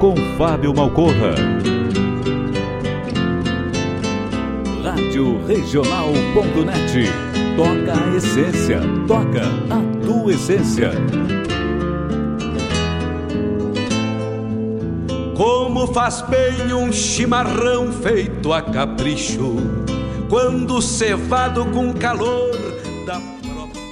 Com Fábio Malcorra. Rádio Regional.net. Toca a essência. Toca a tua essência. Como faz bem um chimarrão feito a capricho, quando cevado com calor da própria.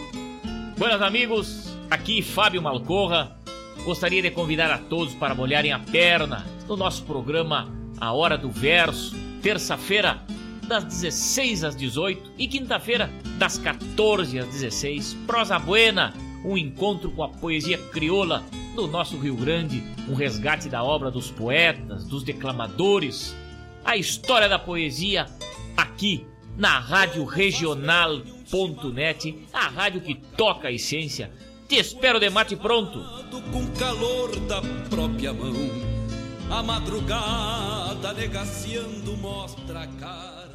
Buenas amigos, aqui Fábio Malcorra. Gostaria de convidar a todos para molharem a perna no nosso programa A Hora do Verso, terça-feira, das 16 às 18 e quinta-feira, das 14 às 16. Prosa Buena, um encontro com a poesia crioula do nosso Rio Grande, um resgate da obra dos poetas, dos declamadores, a história da poesia aqui na Rádio Regional.net, a rádio que toca a essência. Te espero de mate pronto. Com calor da própria mão, a madrugada negaciando mostra a cara.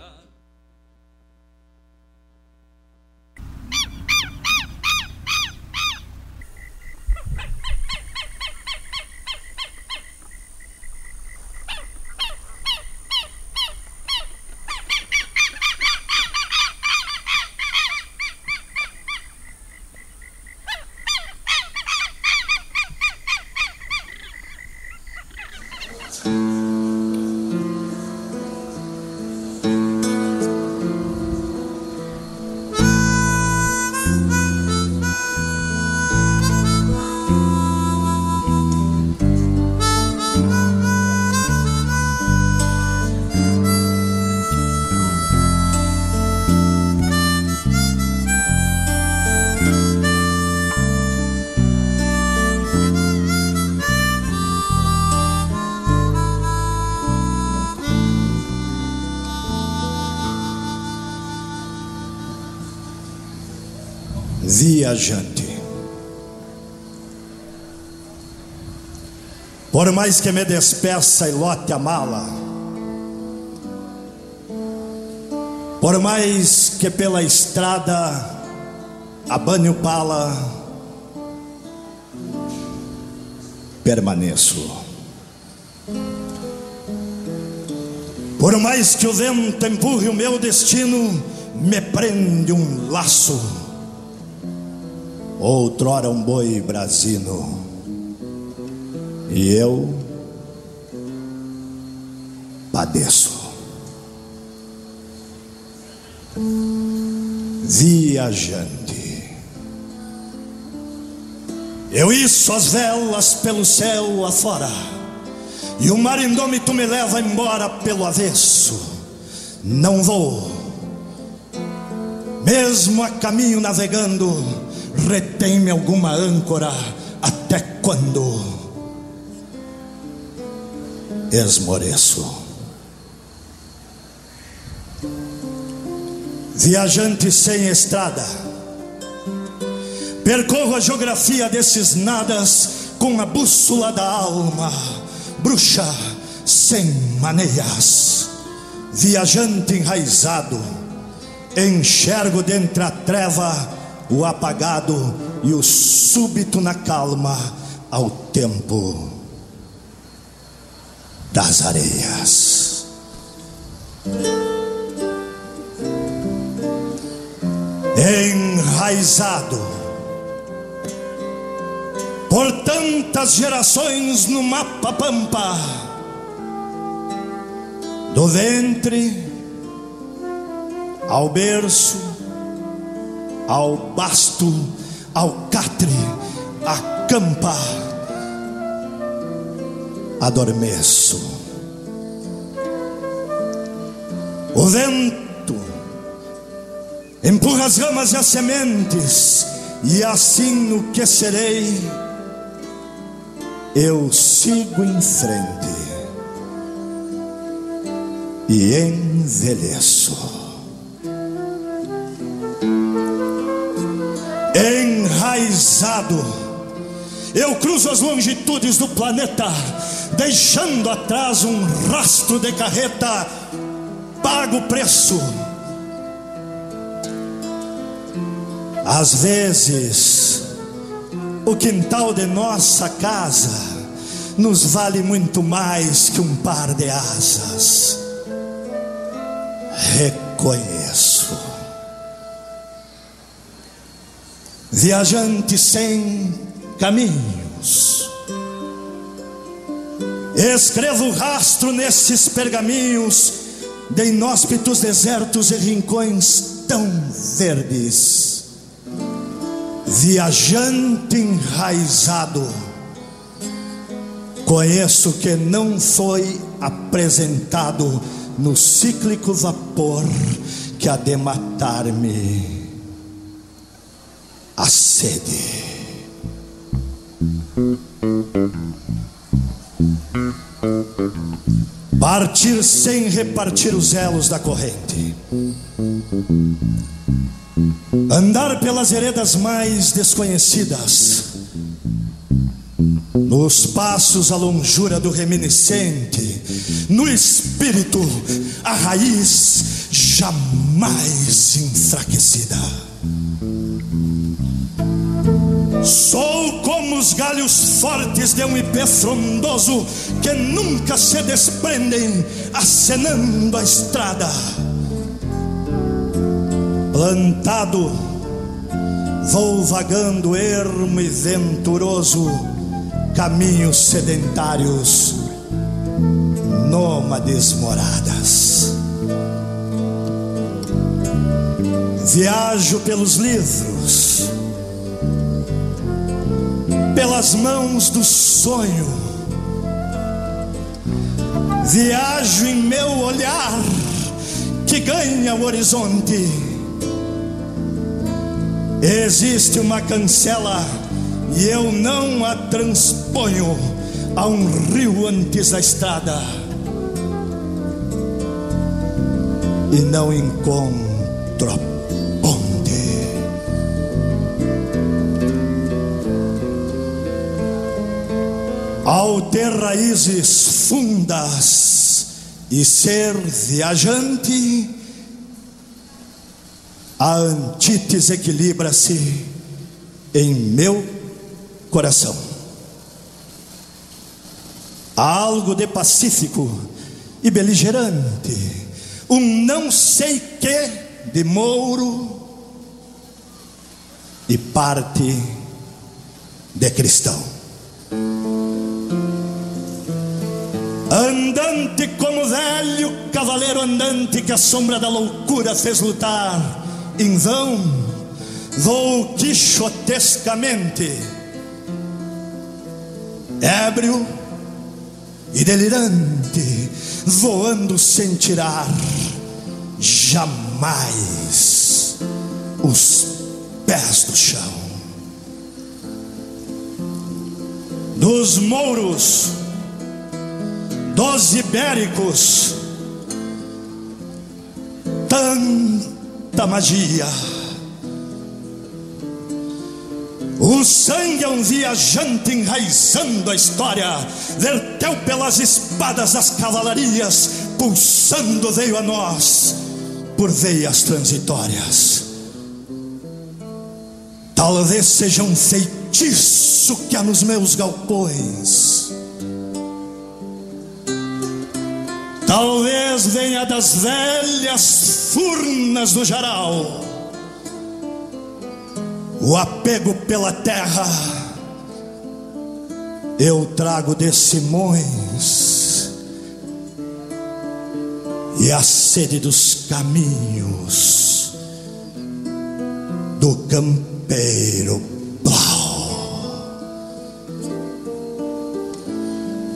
Viajante. Por mais que me despeça e lote a mala, por mais que pela estrada abane o pala, permaneço. Por mais que o vento empurre o meu destino, me prende um laço outrora um boi brasino, e eu padeço. Viajante, eu iço as velas pelo céu afora, e o mar indômito me leva embora pelo avesso. Não vou, mesmo a caminho navegando, retém-me alguma âncora até quando esmoreço. Viajante sem estrada, percorro a geografia desses nadas com a bússola da alma, bruxa sem maneias, viajante enraizado, enxergo dentre a treva o apagado e o súbito na calma ao tempo das areias. Enraizado por tantas gerações no mapa pampa, do ventre ao berço ao basto, ao catre, à campa, adormeço. O vento empurra as ramas e as sementes, e assim no que serei, eu sigo em frente e envelheço. Enraizado. Eu cruzo as longitudes do planeta, deixando atrás um rastro de carreta, pago o preço. Às vezes, o quintal de nossa casa nos vale muito mais que um par de asas. Reconheço. Viajante sem caminhos, escrevo rastro nesses pergaminhos de inóspitos desertos e rincões tão verdes. Viajante enraizado, conheço que não foi apresentado no cíclico vapor que há de matar-me a sede. Partir sem repartir os elos da corrente andar pelas veredas mais desconhecidas, nos passos a longura do reminiscente, no espírito a raiz jamais enfraquecida. Sou como os galhos fortes de um ipê frondoso que nunca se desprendem acenando a estrada plantado, vou vagando ermo e venturoso, caminhos sedentários, nômades moradas. Viajo pelos livros, pelas mãos do sonho, viajo em meu olhar que ganha o horizonte Existe uma cancela e eu não a transponho a um rio antes da estrada. E não encontro Ao ter raízes fundas e ser viajante, a antítese equilibra-se em meu coração. Há algo de pacífico e beligerante, um não sei que de mouro e parte de cristão. Andante como velho cavaleiro andante que a sombra da loucura fez lutar em vão, vou quixotescamente, ébrio e delirante, voando sem tirar jamais os pés do chão. Dos mouros, dos ibéricos, tanto da magia. O sangue é um viajante enraizando a história, verteu pelas espadas das cavalarias, pulsando veio a nós por veias transitórias. Talvez seja um feitiço que há nos meus galpões Talvez venha das velhas furnas do Jaral, o apego pela terra. Eu trago de Simões e a sede dos caminhos do campeiro Blau.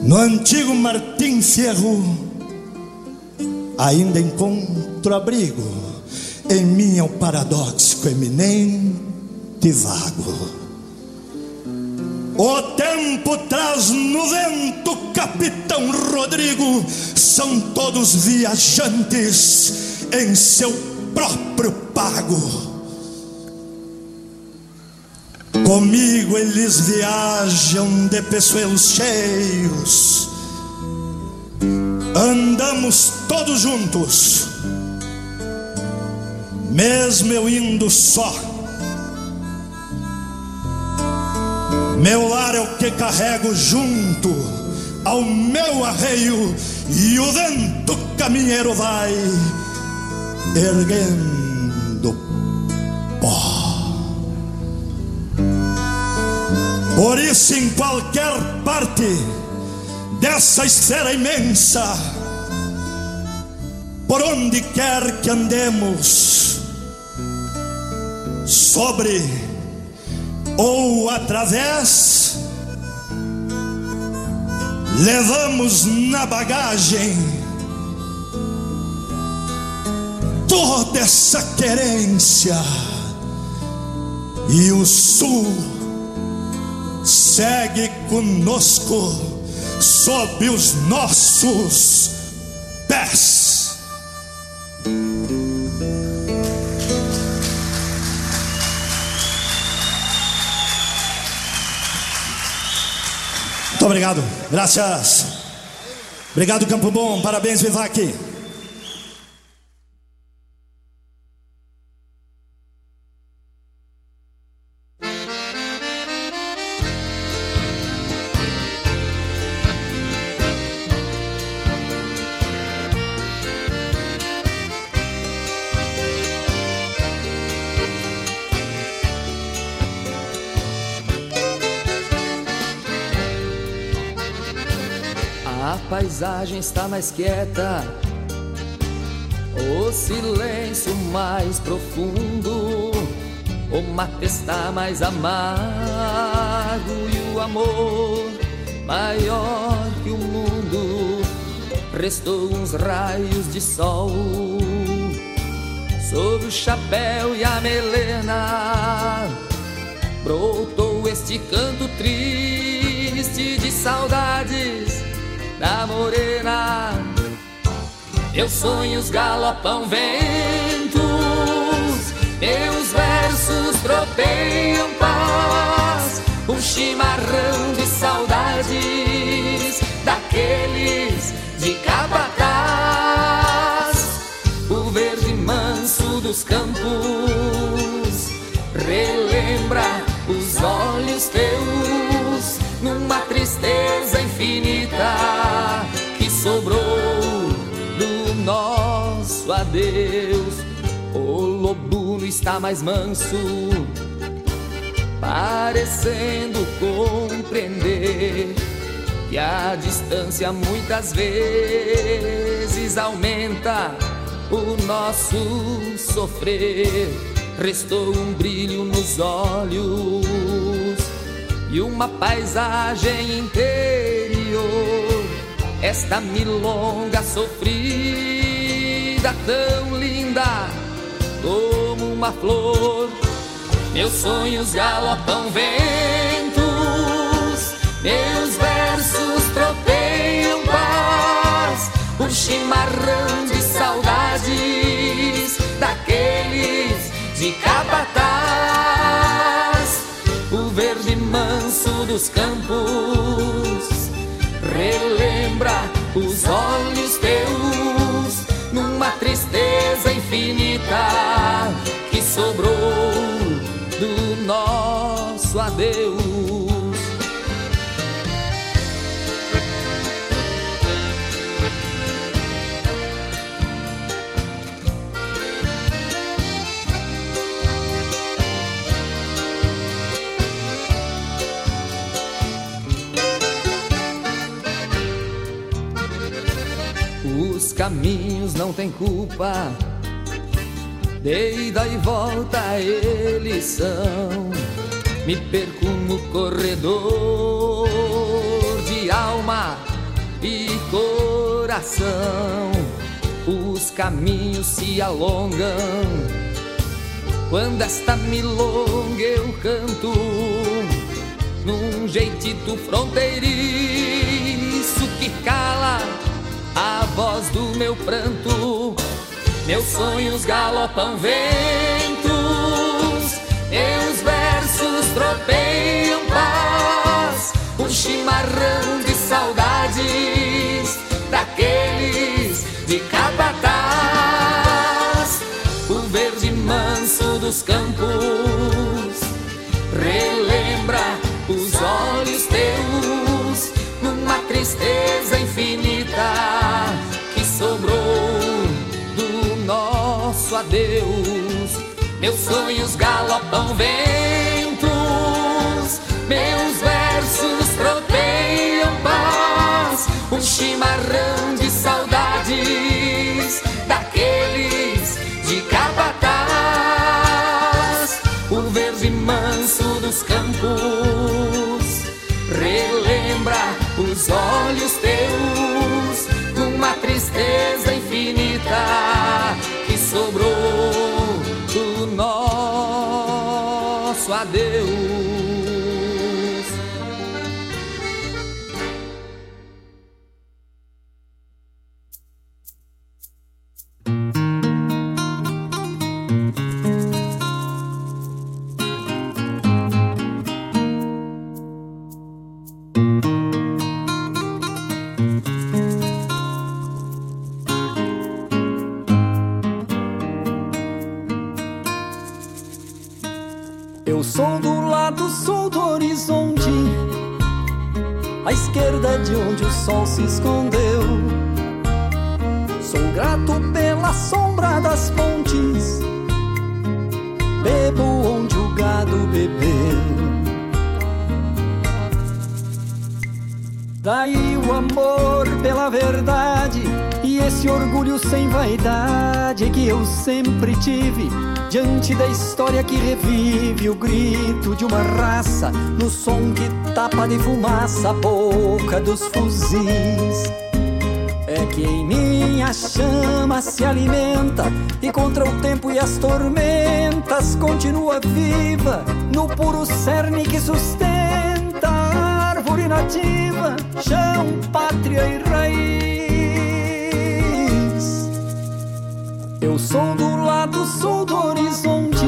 No antigo Martim Fierro ainda encontro abrigo em mim é o paradoxo eminente vago. O tempo traz no vento, capitão Rodrigo, são todos viajantes em seu próprio pago. Comigo eles viajam de peçoelos cheios andamos todos juntos, mesmo eu indo só. Meu lar é o que carrego junto ao meu arreio e o vento caminheiro vai erguendo pó. Por isso, em qualquer parte dessa esfera imensa, por onde quer que andemos, sobre ou através, levamos na bagagem toda essa querência e o sul segue conosco sob os nossos pés. Muito obrigado, graças. Obrigado, Campo Bom, parabéns, Vivac. Paisagem está mais quieta, o silêncio mais profundo, o mate está mais amargo e o amor maior que o mundo. Restou uns raios de sol sobre o chapéu e a melena. Brotou este canto triste de saudades da morena. Meus sonhos galopam ventos, meus versos tropeiam paz, um chimarrão de saudades daqueles de capataz. O verde manso dos campos relembra os olhos teus numa tristeza infinita que sobrou do nosso adeus. O lobuno está mais manso, parecendo compreender que a distância muitas vezes aumenta o nosso sofrer. Restou um brilho nos olhos e uma paisagem interior. Esta milonga sofrida, tão linda como uma flor. Meus sonhos galopam ventos, meus versos tropeiam paz. Um chimarrão de saudades daqueles de capataz. Manso dos campos relembra os olhos teus numa tristeza infinita que sobrou do nosso adeus. Caminhos não têm culpa, de ida e volta eles são. Me perco no corredor de alma e coração. Os caminhos se alongam quando esta milonga eu canto num jeitito fronteiriço que cala a voz do meu pranto. Meus sonhos galopam ventos, Meus versos tropeiam paz, um chimarrão de saudades daqueles de capataz. O verde manso dos campos relembra os olhos teus numa tristeza. Meus sonhos galopam ventos, meus versos tropeiam paz, um chimarrão de saudades daqueles de capataz, o verde manso dos campos relembra os olhos teus numa tristeza infinita lado sul do horizonte, à esquerda de onde o sol se escondeu. Sou grato pela sombra das pontes, bebo onde o gado bebeu. Daí o amor pela verdade esse orgulho sem vaidade que eu sempre tive Diante da história que revive o grito de uma raça, no som que tapa de fumaça a boca dos fuzis. É que em mim a chama se alimenta e contra o tempo e as tormentas continua viva no puro cerne que sustenta a árvore nativa, chão, pátria e raiz. Eu sou do lado sul do horizonte,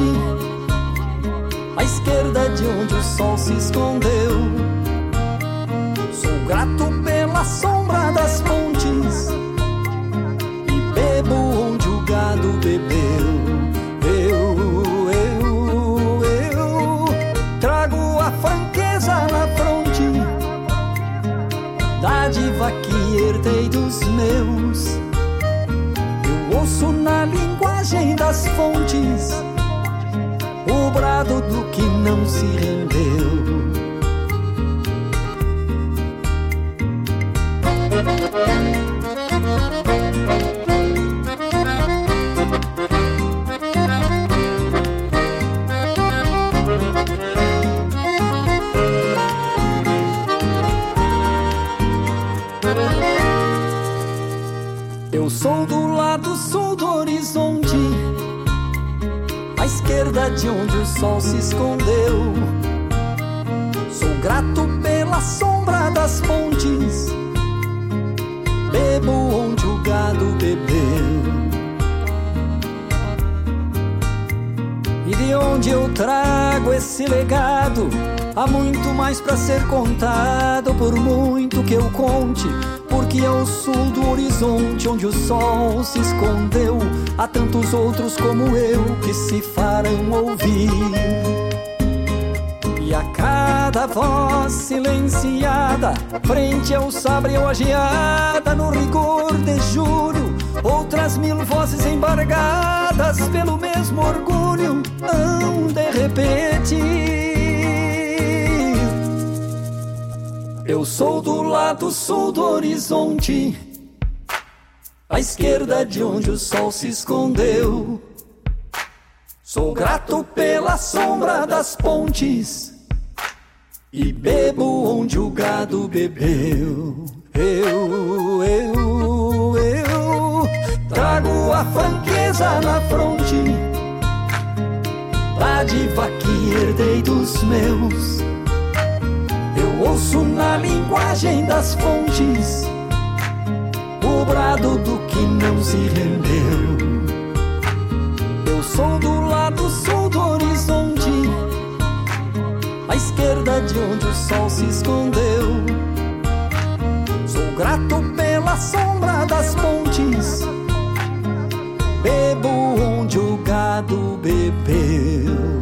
à esquerda de onde o sol se escondeu. Sou grato pela sombra das pontes e bebo onde o gado bebeu. Eu, eu, eu trago a franqueza na fronte, dádiva que herdei dos meus linguagem das fontes o brado do que não se rendeu. De onde o sol se escondeu. Sou grato pela sombra das pontes, bebo onde o gado bebeu. E de onde eu trago esse legado, há muito mais para ser contado, por muito que eu conte porque ao sul do horizonte onde o sol se escondeu, há tantos outros como eu que se farão ouvir. E a cada voz silenciada, frente ao sabre ou a geada, no rigor de julho, outras mil vozes embargadas pelo mesmo orgulho hão de repetir. Eu sou do lado sul do horizonte, à esquerda de onde o sol se escondeu. Sou grato pela sombra das pontes e bebo onde o gado bebeu. Eu, eu, eu trago a franqueza na fronte, dádiva que herdei dos meus ouço na linguagem das fontes o brado do que não se rendeu. Eu sou do lado sul do horizonte, à esquerda de onde o sol se escondeu. Sou grato pela sombra das pontes, bebo onde o gado bebeu.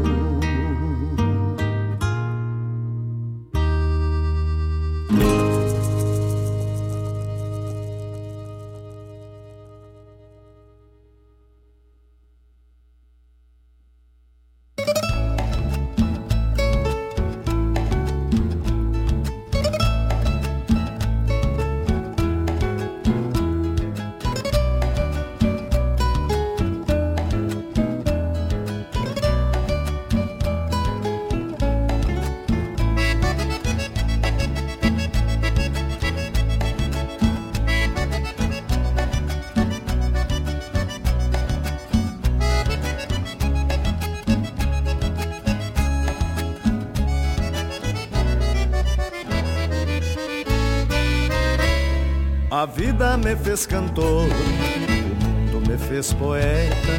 Fez cantor, o mundo me fez poeta,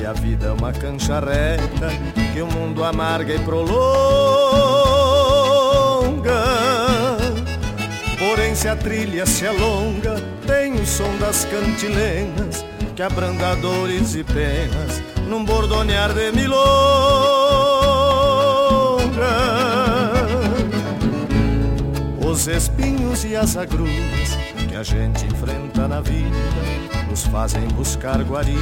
e a vida é uma cancha reta que o mundo amarga e prolonga. Porém, se a trilha se alonga, tem o som das cantilenas que abranda dores e penas num bordonear de milonga. Os espinhos e as agruras gente enfrenta na vida nos fazem buscar guarida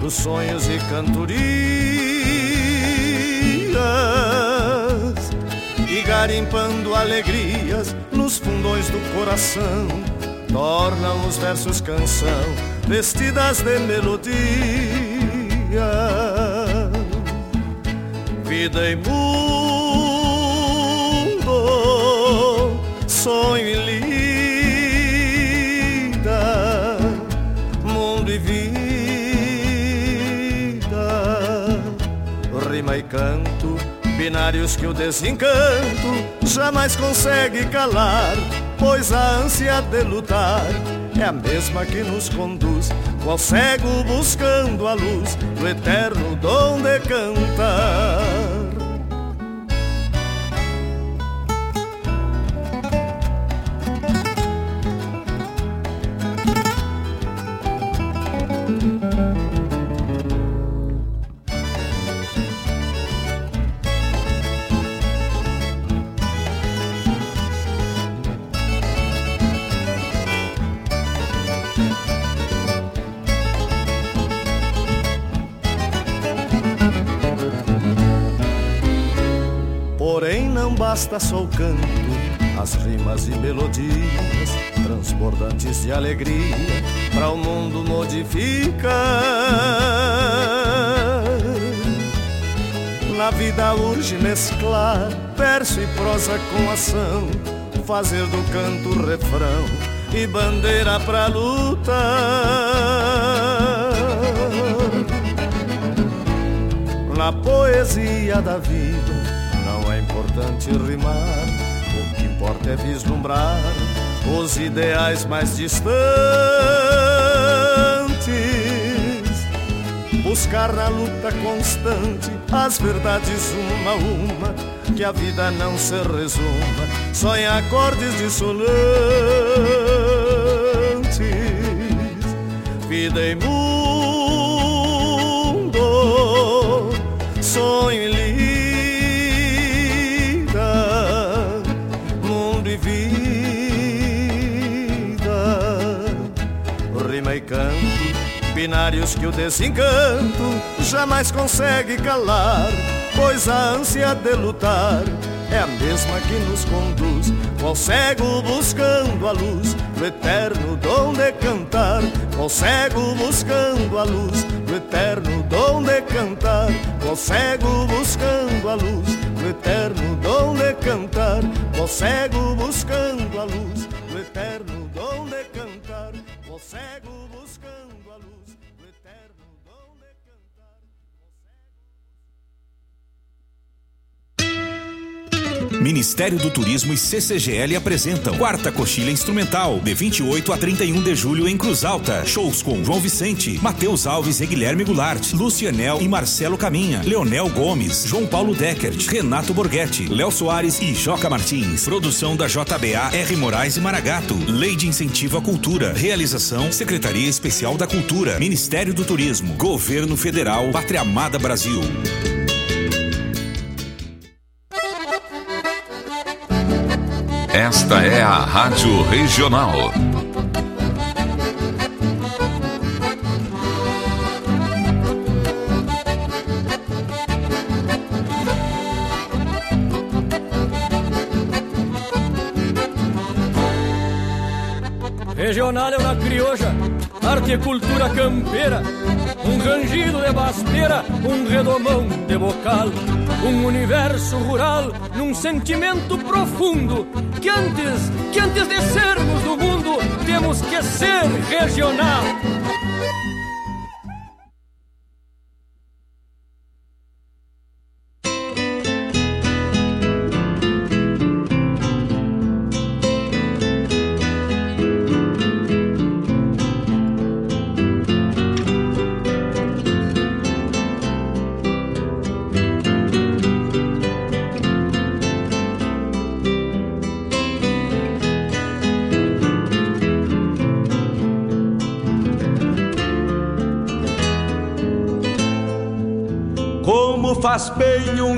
dos sonhos e cantorias. E garimpando alegrias nos fundões do coração tornam os versos canção vestidas de melodia. Vida e mundo sonho e canto, binários que o desencanto jamais consegue calar, pois a ânsia de lutar é a mesma que nos conduz, qual cego buscando a luz do eterno dom de cantar. Basta só o canto, as rimas e melodias transbordantes de alegria para o mundo modificar. Na vida urge mesclar verso e prosa com ação, fazer do canto refrão e bandeira pra lutar. Na poesia da vida é vislumbrar os ideais mais distantes. Buscar na luta constante as verdades uma a uma, que a vida não se resuma só em acordes dissonantes. Vida e mundo, binários que o desencanto jamais consegue calar, pois a ânsia de lutar é a mesma que nos conduz, qual cego buscando a luz do eterno dom de cantar, qual cego buscando a luz do eterno dom de cantar, qual cego buscando a luz do eterno dom de cantar, qual cego buscando a luz do eterno Ministério do Turismo e CCGL apresentam Quarta Coxilha Instrumental, de 28 a 31 de julho em Cruz Alta. Shows com João Vicente, Matheus Alves e Guilherme Goulart, Lucianel e Marcelo Caminha, Leonel Gomes, João Paulo Deckert, Renato Borghetti, Léo Soares e Joca Martins. Produção da JBA R. Moraes e Maragato. Lei de Incentivo à Cultura. Realização Secretaria Especial da Cultura, Ministério do Turismo, Governo Federal, Pátria Amada Brasil. Esta é a Rádio Regional. Regional é uma crioja, arte e cultura campeira, um rangido de basteira, um redomão de bocal um universo rural num sentimento profundo que antes, que antes de sermos do mundo, temos que ser regional.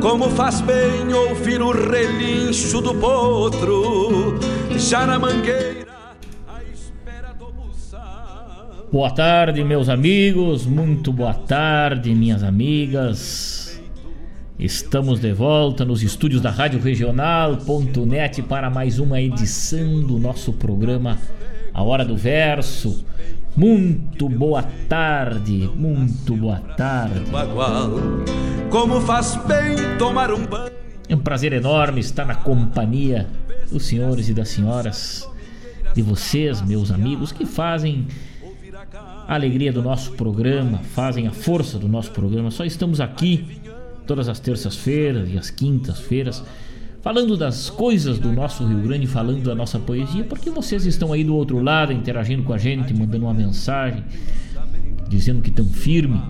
Como faz bem ouvir o relincho do potro, já na mangueira, à espera do buçal. Boa tarde, meus amigos, muito boa tarde, minhas amigas. Estamos de volta nos estúdios da Rádio Regional.net para mais uma edição do nosso programa A Hora do Verso. Muito boa tarde, muito boa tarde. Como faz bem tomar um banho. É um prazer enorme estar na companhia dos senhores e das senhoras, de vocês, meus amigos, que fazem a alegria do nosso programa, fazem a força do nosso programa. Só estamos aqui todas as terças-feiras e as quintas-feiras falando das coisas do nosso Rio Grande, falando da nossa poesia, porque vocês estão aí do outro lado interagindo com a gente, mandando uma mensagem, dizendo que estão firme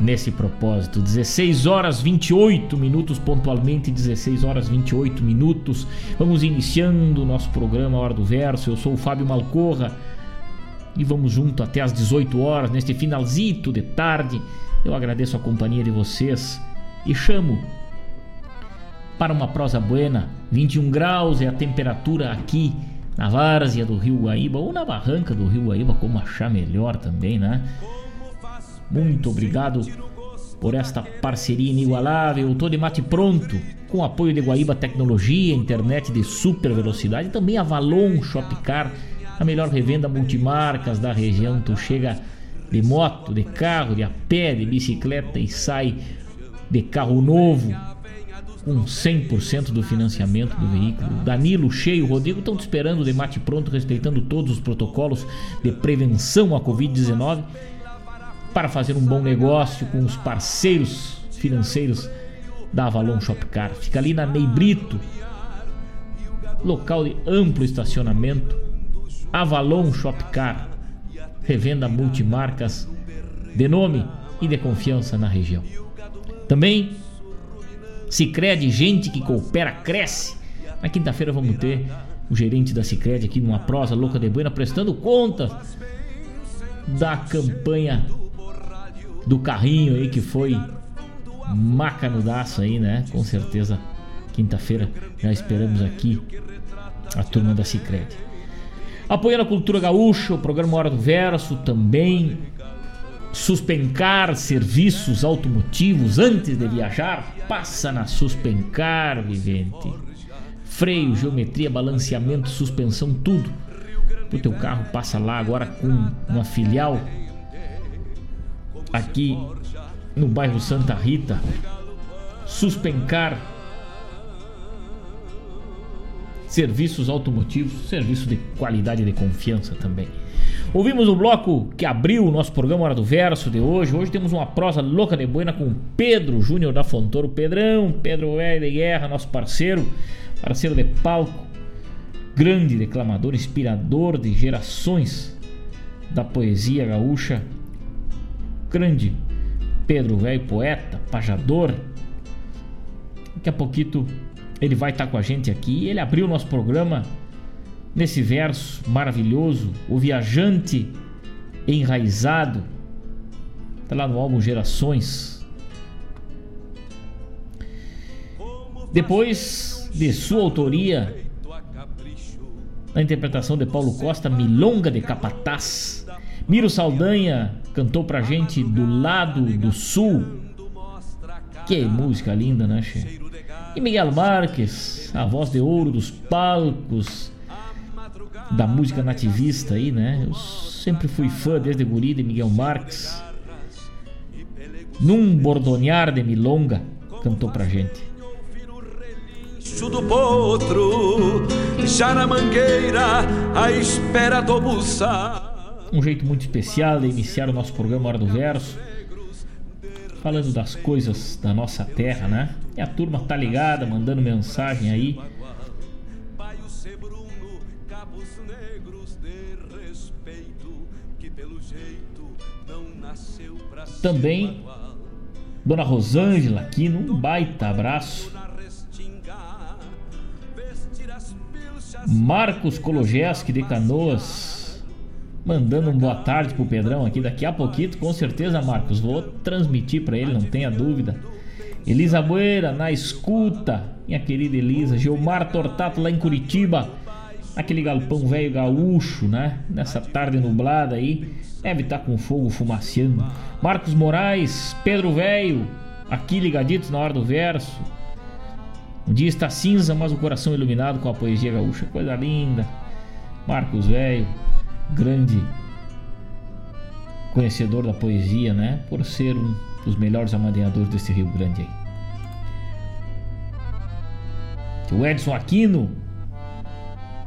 nesse propósito. 16 horas 28 minutos, pontualmente 16 horas 28 minutos. Vamos iniciando o nosso programa Hora do Verso. Eu sou o Fábio Malcorra e vamos junto até às 18 horas, neste finalzito de tarde. Eu agradeço a companhia de vocês e chamo para uma prosa buena. 21 graus é a temperatura aqui na várzea do Rio Guaíba ou na barranca do Rio Guaíba, como achar melhor também, né? Muito obrigado por esta parceria inigualável. Estou de mate pronto, com apoio de Guaíba Tecnologia, internet de super velocidade, e também a Valon Shopcar, a melhor revenda multimarcas da região. Tu chega de moto, de carro, de a pé, de bicicleta e sai de carro novo com 100% do financiamento do veículo. Danilo, Cheio, Rodrigo estão te esperando de mate pronto, respeitando todos os protocolos de prevenção à Covid-19 para fazer um bom negócio com os parceiros financeiros da Avalon Shopcar. Fica ali na Ney Brito, local de amplo estacionamento. Avalon Shopcar, revenda multimarcas de nome e de confiança na região. Também Cicred, gente que coopera, cresce. Na quinta-feira vamos ter o gerente da Cicred aqui numa prosa louca de buena prestando conta da campanha do carrinho aí que foi macanudaço aí, né? Com certeza quinta-feira já esperamos aqui a turma da Cicred. Apoiando a cultura gaúcha, o programa Hora do Verso também Suspencar serviços automotivos antes de viajar? Passa na Suspencar, vivente. Freio, geometria, balanceamento, suspensão, tudo. O teu carro passa lá agora com uma filial aqui no bairro Santa Rita. Suspencar serviços automotivos, serviço de qualidade e de confiança também. Ouvimos o bloco que abriu o nosso programa Hora do Verso de hoje. Hoje temos uma prosa louca de boina com Pedro Júnior da Fontoro. Pedrão, Pedro Velho de Guerra, nosso parceiro, parceiro de palco, grande declamador, inspirador de gerações da poesia gaúcha. Grande Pedro Velho, poeta, pajador. Daqui a pouquinho ele vai estar com a gente aqui. Ele abriu o nosso programa nesse verso maravilhoso, o viajante enraizado, está lá no álbum Gerações. Depois de sua autoria, na interpretação de Paulo Costa, Milonga de Capataz. Miro Saldanha cantou pra gente do lado do sul. Que música linda, né, che? E Miguel Marques, a voz de ouro dos palcos da música nativista aí, né? Eu sempre fui fã desde guri de Miguel Marques. Num bordonear de milonga, cantou pra gente. do potro, já na mangueira, à espera do. Um jeito muito especial de iniciar o nosso programa Hora do Verso. falando das coisas da nossa terra, né? E a turma tá ligada, mandando mensagem aí. Também Dona Rosângela aqui num baita abraço. Marcos Kologeski de Canoas mandando um boa tarde pro Pedrão aqui daqui a pouquinho, com certeza, Marcos, vou transmitir para ele, não tenha dúvida. Elisa Boeira na escuta, minha querida Elisa, Gilmar Tortato lá em Curitiba, aquele galpão velho gaúcho, né? Nessa tarde nublada aí, deve estar tá com fogo fumaciando. Marcos Moraes, Pedro Velho, aqui ligaditos na hora do verso. Um dia está cinza, mas o coração iluminado com a poesia gaúcha. Coisa linda. Marcos Velho, grande conhecedor da poesia, né? Por ser um dos melhores amadeadores desse Rio Grande aí. O Edson Aquino,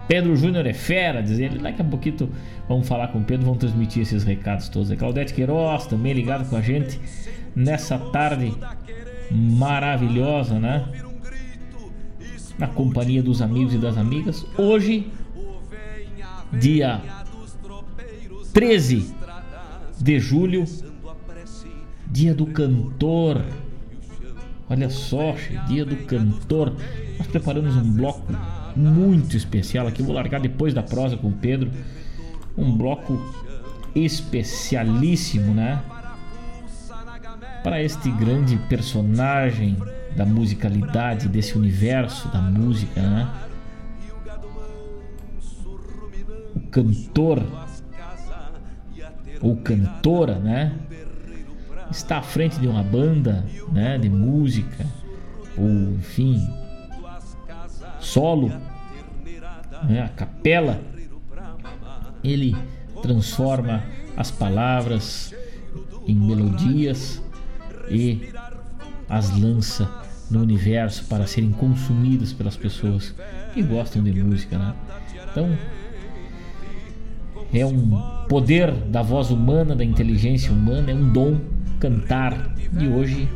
Pedro Júnior é fera, diz ele. Daqui a pouquinho vamos falar com o Pedro, vamos transmitir esses recados todos. Claudete Queiroz também ligado com a gente nessa tarde maravilhosa, né? Na companhia dos amigos e das amigas. Hoje, dia 13 de julho, dia do cantor. Olha só, dia do cantor. Nós preparamos um bloco muito especial aqui. vou largar depois da prosa com o Pedro. Um bloco especialíssimo, né? Para este grande personagem da musicalidade, desse universo da música, né? O cantor ou cantora, né? Está à frente de uma banda, né? De música, ou enfim, solo, né, a capela, ele transforma as palavras em melodias e as lança no universo para serem consumidas pelas pessoas que gostam de música, né? Então é um poder da voz humana, da inteligência humana, é um dom cantar. E hoje,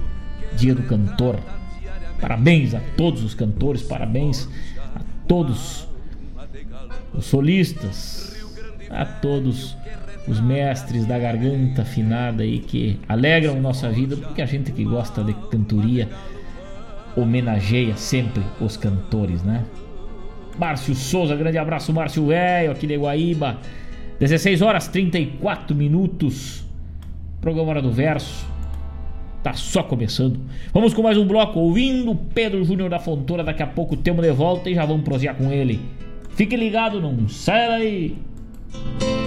dia do cantor. Parabéns a todos os cantores, parabéns a todos os solistas, a todos os mestres da garganta afinada aí que alegram nossa vida, porque a gente que gosta de cantoria homenageia sempre os cantores, né? Márcio Souza, grande abraço, Márcio Velho, aqui de Guaíba. 16 horas 34 minutos. Programa Hora do Verso. Tá só começando. Vamos com mais um bloco, ouvindo Pedro Júnior da Fontoura. Daqui a pouco temos de volta e já vamos prosear com ele. Fique ligado, não sai daí!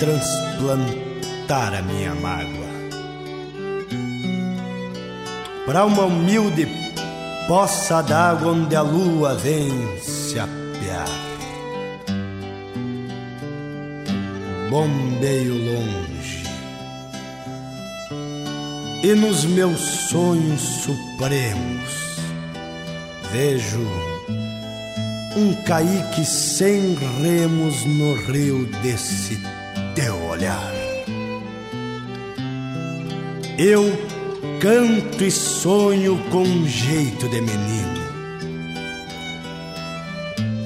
Transplantar a minha mágoa para uma humilde poça d'água onde a lua vem se apear. Bombeio longe, e nos meus sonhos supremos vejo um caique sem remos no rio desse olhar. Eu canto e sonho com um jeito de menino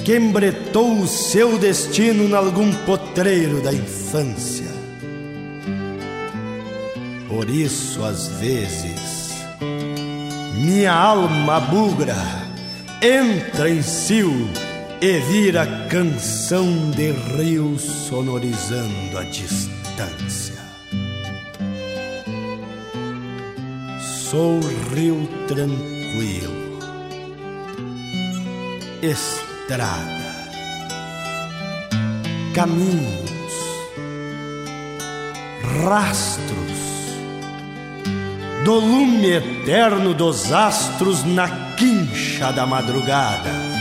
que embretou o seu destino em algum potreiro da infância. Por isso, às vezes, minha alma bugra entra em cio e vira canção de rio sonorizando a distância. Sou rio tranquilo, estrada, caminhos, rastros, do lume eterno dos astros na quincha da madrugada.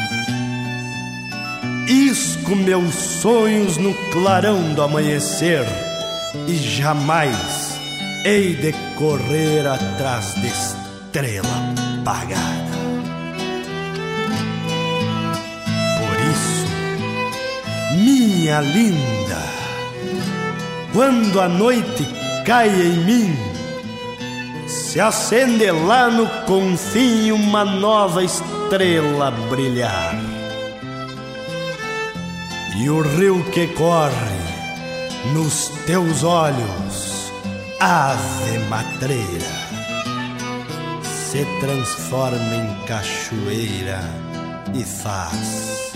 Isco meus sonhos no clarão do amanhecer e jamais hei de correr atrás de estrela apagada. Por isso, minha linda, quando a noite cai em mim, se acende lá no confim uma nova estrela brilhar. E o rio que corre nos teus olhos, ave matreira, se transforma em cachoeira e faz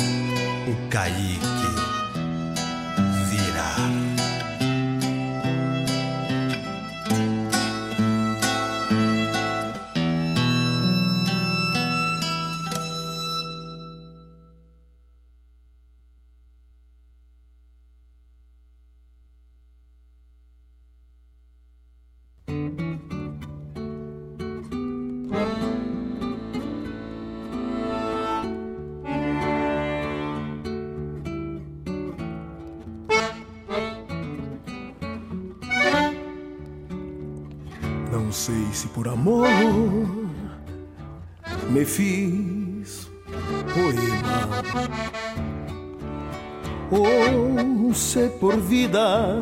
o caíque fiz poema ou se por vida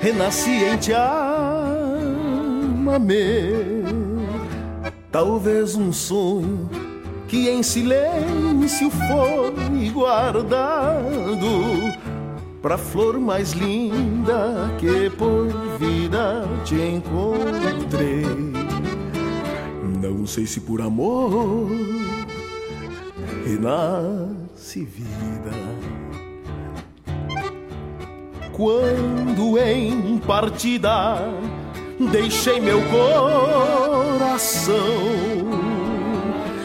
renasci em te amame. Talvez um sonho que em silêncio foi guardado pra flor mais linda que por vida te encontrei. Não sei se por amor renasce vida. Quando em partida deixei meu coração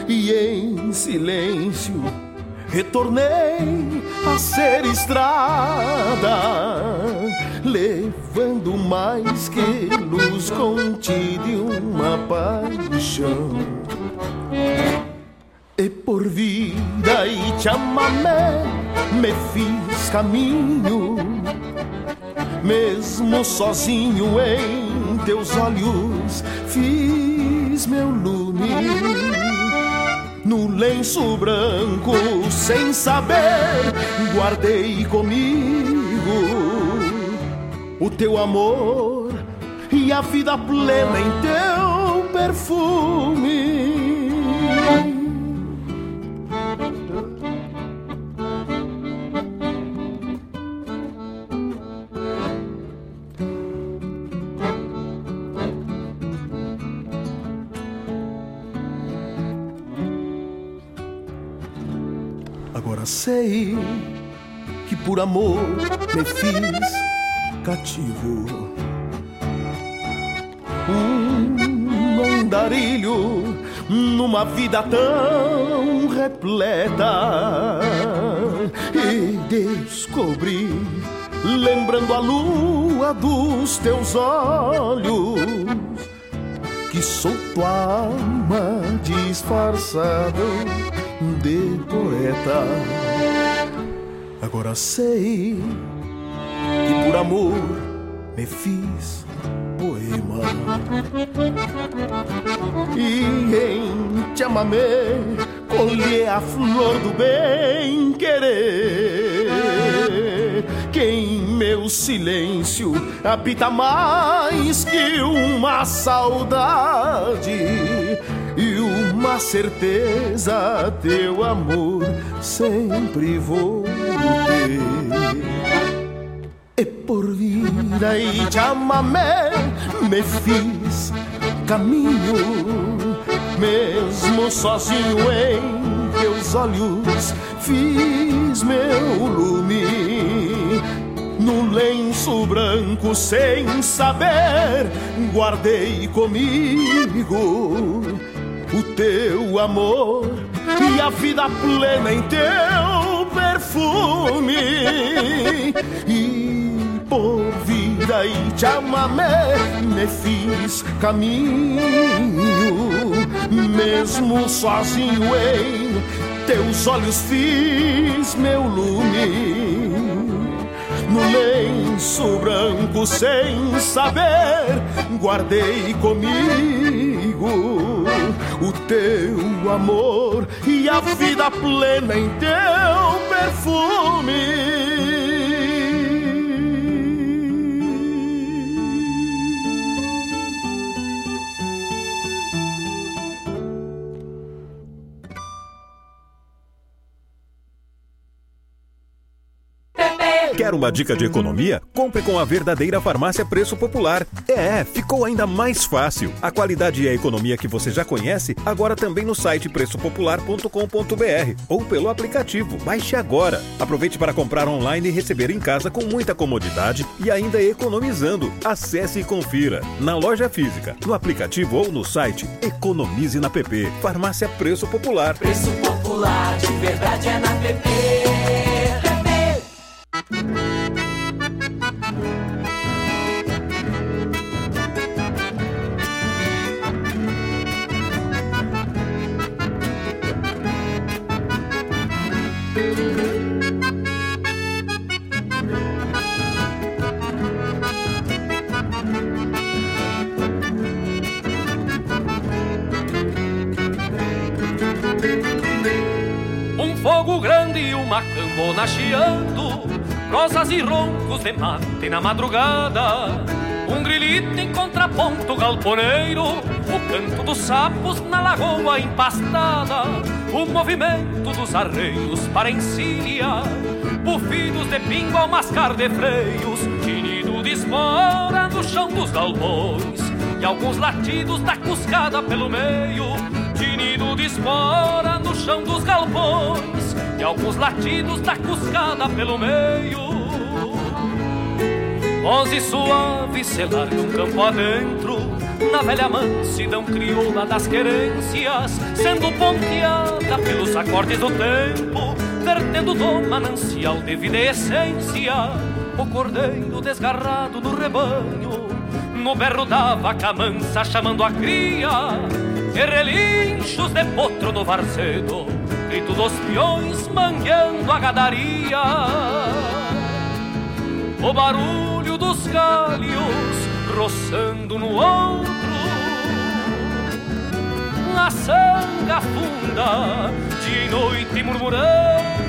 e em silêncio retornei a ser estrada, levando mais que luz contida e uma paixão. E por vida e te amamé, me fiz caminho, mesmo sozinho em teus olhos, fiz meu lume no lenço branco, sem saber, guardei comigo o teu amor e a vida plena em teu perfume. Agora sei que por amor me fiz cativo. Um andarilho numa vida tão repleta e descobri, lembrando a lua dos teus olhos, que sou tua alma disfarçado de poeta. Agora sei que por amor me fiz poema. E em te amamé colhe a flor do bem querer. Que em meu silêncio habita mais que uma saudade e uma certeza, teu amor sempre vou ter. Por vida e amamé me fiz caminho, mesmo sozinho em teus olhos, fiz meu lume. No lenço branco, sem saber, guardei comigo o teu amor e a vida plena em teu perfume. E por vida e te amamé, me fiz caminho, mesmo sozinho em teus olhos fiz meu lume. No lenço branco sem saber, guardei comigo o teu amor e a vida plena em teu perfume. Quer uma dica de economia? Compre com a verdadeira farmácia Preço Popular. É, ficou ainda mais fácil. A qualidade e a economia que você já conhece, agora também no site preçopopular.com.br ou pelo aplicativo. Baixe agora. Aproveite para comprar online e receber em casa com muita comodidade e ainda economizando. Acesse e confira. Na loja física, no aplicativo ou no site, economize na PP. Farmácia Preço Popular. Preço popular, de verdade é na PP. Fogo grande e uma cambona chiando Prosas e roncos de mate na madrugada. Um grilito em contraponto galponeiro O canto dos sapos na lagoa empastada. O movimento dos arreios para encilhar Bufidos de pingo ao mascar de freios Tinido de espora no chão dos galpões E alguns latidos da cuscada pelo meio Tinido de espora no chão dos galpões. E alguns latidos da cuscada pelo meio. Voz suave se larga um campo adentro. Na velha mansidão crioula das querências Sendo ponteada pelos acordes do tempo Vertendo do manancial de vida e essência O cordeiro desgarrado do rebanho No berro da vaca mansa chamando a cria e relinchos de potro no varzedo, grito dos peões mangueando a gadaria. O barulho dos galhos roçando no ombro, a sanga funda de noite murmurando,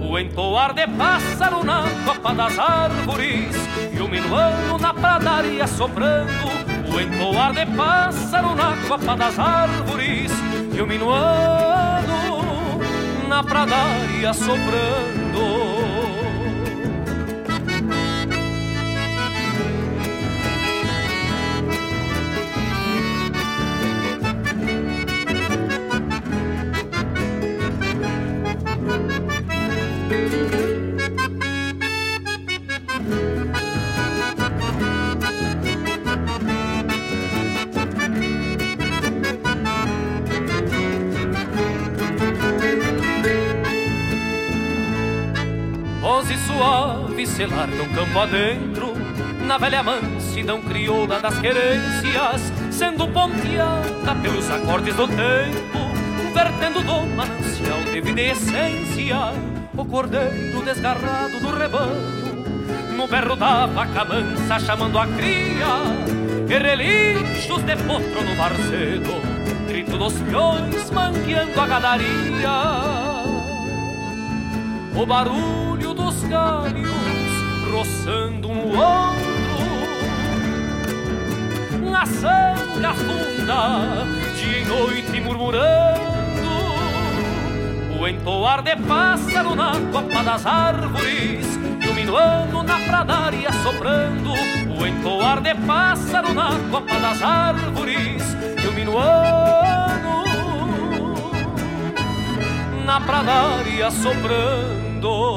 o entoar de pássaro na copa das árvores e o minuano na pradaria soprando o entoar de pássaro na copa das árvores e o minuano na pradaria soprando. Suave se largam campo adentro Na velha mansidão crioula das querências Sendo ponteada pelos acordes do tempo Vertendo do manancial de vida e essência O cordeiro desgarrado do rebanho No berro da vaca mansa chamando a cria E relinchos de potro no barcedo Grito dos peões mangueando a gadaria. O barulho galhos roçando um ombro. Na sanga funda, dia e noite murmurando o entoar de pássaro na copa das árvores iluminando na pradaria soprando o entoar de pássaro na copa das árvores iluminando na pradaria soprando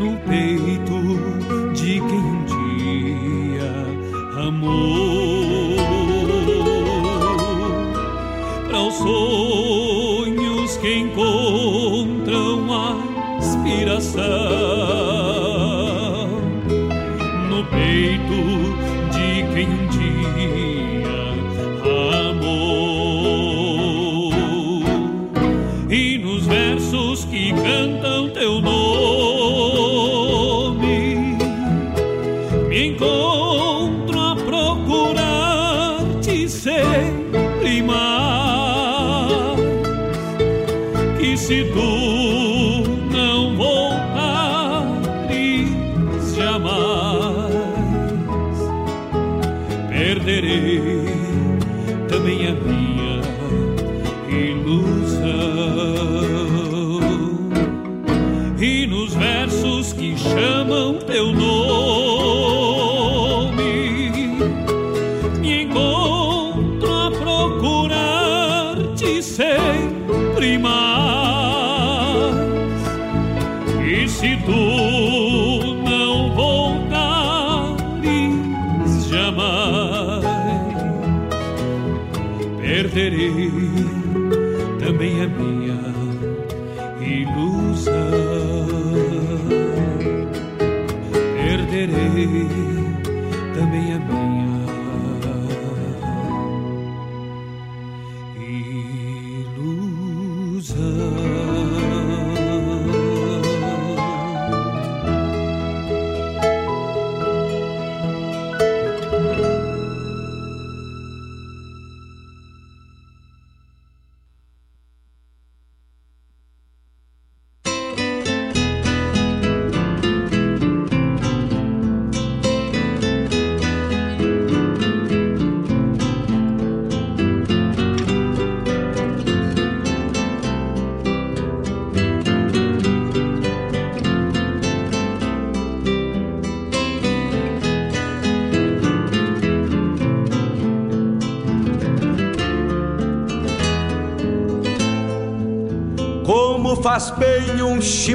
no peito de quem um dia amou. Para os sonhos que encontram a inspiração.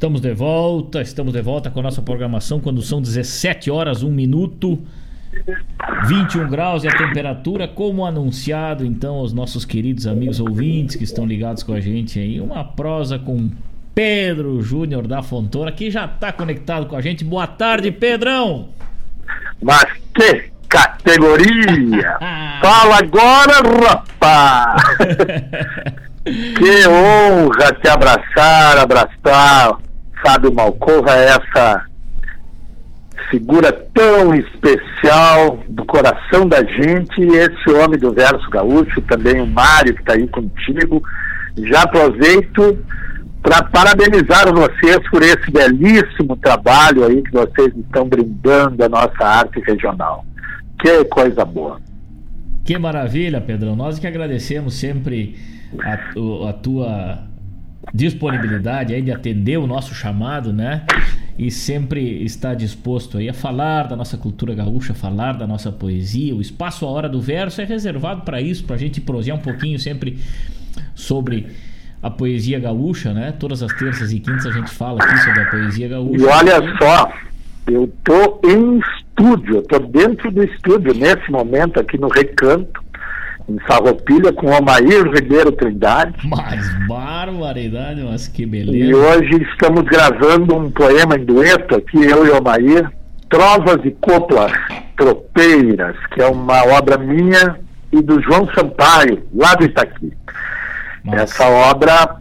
Estamos de volta, estamos de volta com a nossa programação quando são 17 horas, 1 minuto, 21 graus e a temperatura, como anunciado então aos nossos queridos amigos ouvintes que estão ligados com a gente aí, uma prosa com Pedro Júnior da Fontoura, que já está conectado com a gente. Boa tarde, Pedrão! Mas que categoria! Fala agora, rapaz! que honra te abraçar, abraçar Fábio Malcorra é essa figura tão especial do coração da gente e esse homem do verso gaúcho, também o Mário que está aí contigo. Já aproveito para parabenizar vocês por esse belíssimo trabalho aí que vocês estão brindando a nossa arte regional. Que coisa boa. Que maravilha, Pedrão. Nós que agradecemos sempre a, a tua disponibilidade aí de atender o nosso chamado, né? E sempre está disposto aí a falar da nossa cultura gaúcha, falar da nossa poesia. O espaço A Hora do Verso é reservado para isso, para a gente prosear um pouquinho sempre sobre a poesia gaúcha, né? Todas as terças e quintas a gente fala aqui sobre a poesia gaúcha. E olha só, eu tô em estúdio, eu tô dentro do estúdio nesse momento aqui no Recanto em Farroupilha com Omair Ribeiro Trindade. Mais barbaridade, mas que beleza. E hoje estamos gravando um poema em dueto aqui, eu e Omair, Trovas e Coplas Tropeiras, que é uma obra minha e do João Sampaio, lá do Itaqui. Nossa. Essa obra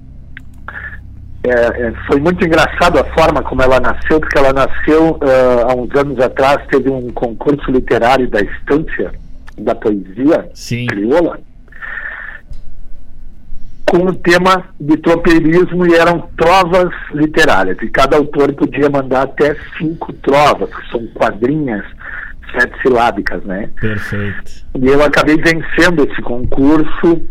é, é, foi muito engraçado a forma como ela nasceu, porque ela nasceu uh, há uns anos atrás, teve um concurso literário da Estância, da poesia Sim. crioula com o tema de tropeirismo e eram trovas literárias. E cada autor podia mandar até cinco trovas, que são quadrinhas sete silábicas, né? Perfeito. E eu acabei vencendo esse concurso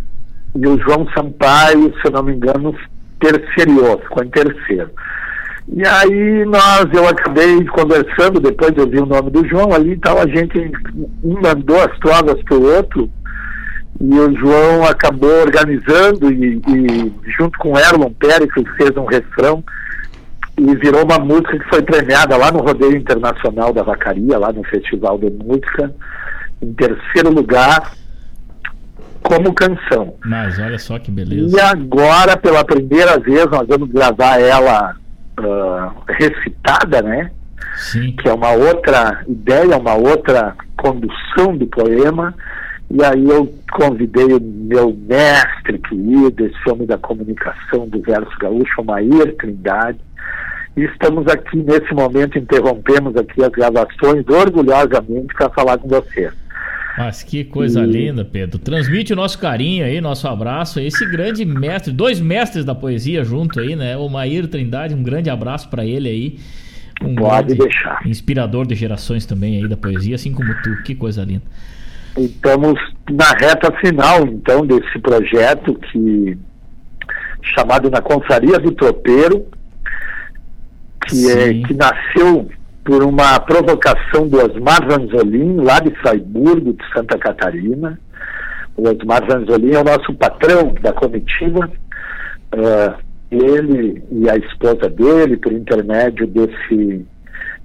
e o João Sampaio, se eu não me engano, terceiriou, ficou em terceiro. E aí nós, eu acabei conversando, depois eu vi o nome do João ali e tal, a gente um mandou as trovas para o outro, e o João acabou organizando e, e junto com Erlon Pérez, que fez um refrão, e virou uma música que foi premiada lá no Rodeio Internacional da Vacaria, lá no Festival de Música, em terceiro lugar, como canção. Mas olha só que beleza. E agora, pela primeira vez, nós vamos gravar ela uh, recitada, né? Sim. Que é uma outra ideia, uma outra condução do poema. E aí eu convidei o meu mestre querido, esse homem da comunicação do verso gaúcho, Maír Trindade. E estamos aqui nesse momento, interrompemos aqui as gravações orgulhosamente para falar com você. Mas que coisa e... linda, Pedro. Transmite o nosso carinho aí, nosso abraço. Esse grande mestre, dois mestres da poesia junto aí, né? O Maír Trindade, um grande abraço para ele aí. Um Pode deixar. Inspirador de gerações também aí da poesia, assim como tu. Que coisa linda. Estamos na reta final, então, desse projeto que chamado Na Confraria do Tropeiro, que, é, que nasceu por uma provocação do Osmar Vanzolin, lá de Freiburgo, de Santa Catarina. O Osmar Vanzolin é o nosso patrão da comitiva. Uh, ele e a esposa dele, por intermédio desse,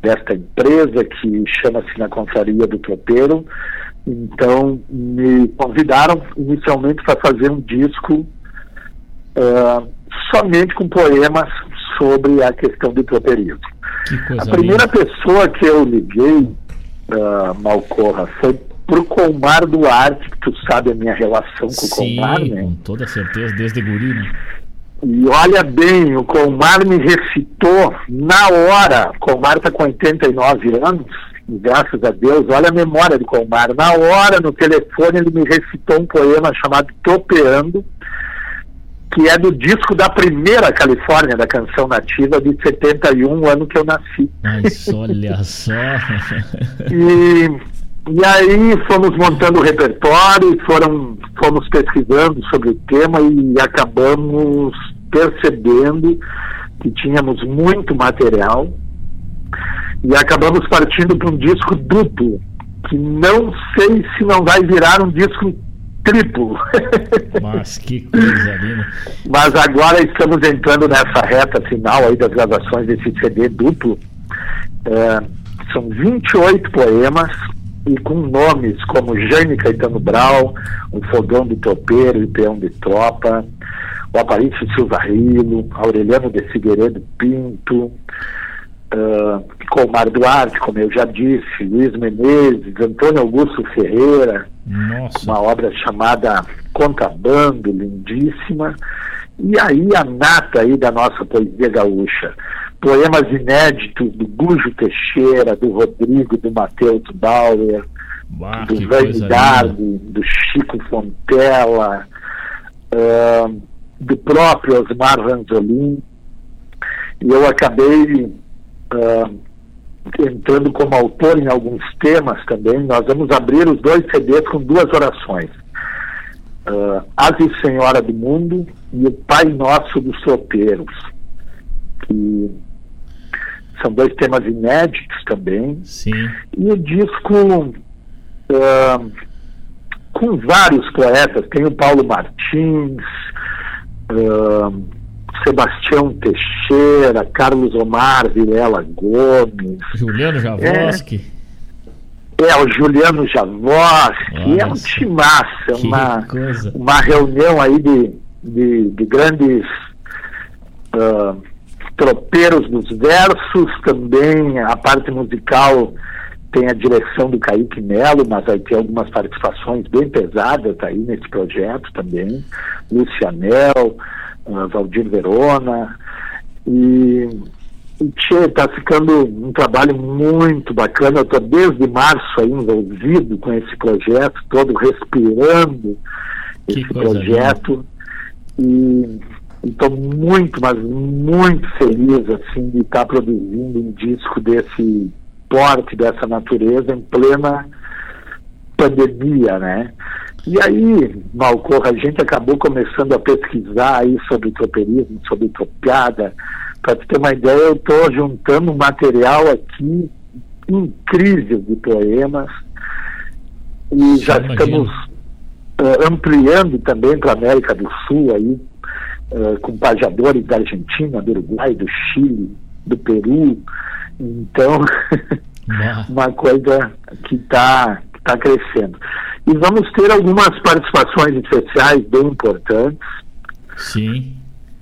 desta empresa que chama-se Na Confraria do Tropeiro, então me convidaram inicialmente para fazer um disco uh, somente com poemas sobre a questão do tropeirismo. A primeira linda. pessoa que eu liguei, uh, Malcorra, foi pro Colmar Duarte, que tu sabe a minha relação com Sim, o Colmar, né? com toda certeza, desde guri, né? E olha bem, o Colmar me recitou na hora, o Colmar está com 89 anos, e graças a Deus, olha a memória de Colmar, na hora, no telefone, ele me recitou um poema chamado Topeando, que é do disco da primeira Califórnia, da canção nativa, de 71, ano que eu nasci. Mas olha só. e, e aí fomos montando o repertório, foram, fomos pesquisando sobre o tema e acabamos percebendo que tínhamos muito material e acabamos partindo para um disco duplo, que não sei se não vai virar um disco triplo. Mas que coisa linda. Mas agora estamos entrando nessa reta final aí das gravações desse CD duplo. É, são 28 poemas e com nomes como Jane Caetano Brau, O Fogão do Topeiro e Peão de Tropa, o Aparício Silva Rilo, Aureliano de Figueiredo Pinto, uh, Colmar Duarte, como eu já disse, Luiz Menezes, Antônio Augusto Ferreira, Nossa. uma obra chamada Contabando, lindíssima, e aí a nata aí da nossa poesia gaúcha. Poemas inéditos do Gujo Teixeira, do Rodrigo, do Matheus Bauer, do Vanidade, do Chico Fontela, uh, do próprio Osmar Ranzolin. E eu acabei uh, entrando como autor em alguns temas também. Nós vamos abrir os dois CDs com duas orações. Uh, Ave Senhora do Mundo e o Pai Nosso dos Tropeiros, que são dois temas inéditos também. Sim. E o disco uh, com vários poetas, tem o Paulo Martins, uh, Sebastião Teixeira, Carlos Omar Vilela Gomes. Juliano Javoski. É, é o Juliano Javoski. É um timaço, é uma, uma reunião aí de, de, de grandes uh, tropeiros dos versos, também a parte musical tem a direção do Kaique Melo, mas vai ter algumas participações bem pesadas aí nesse projeto também. Lucianel, Valdir Verona. E, e está ficando um trabalho muito bacana. Eu estou desde março aí envolvido com esse projeto, todo respirando Que esse projeto. E estou muito, mas muito feliz assim de estar tá produzindo um disco desse porte, dessa natureza em plena pandemia, né? E aí, Malcorra, a gente acabou começando a pesquisar aí sobre tropeirismo, sobre tropiada, Para ter uma ideia, eu estou juntando um material aqui incrível de poemas e já estamos uh, ampliando também para a América do Sul aí uh, com pajadores da Argentina, do Uruguai, do Chile, do Peru. Então, uma coisa que está tá crescendo. E vamos ter algumas participações especiais bem importantes. Sim.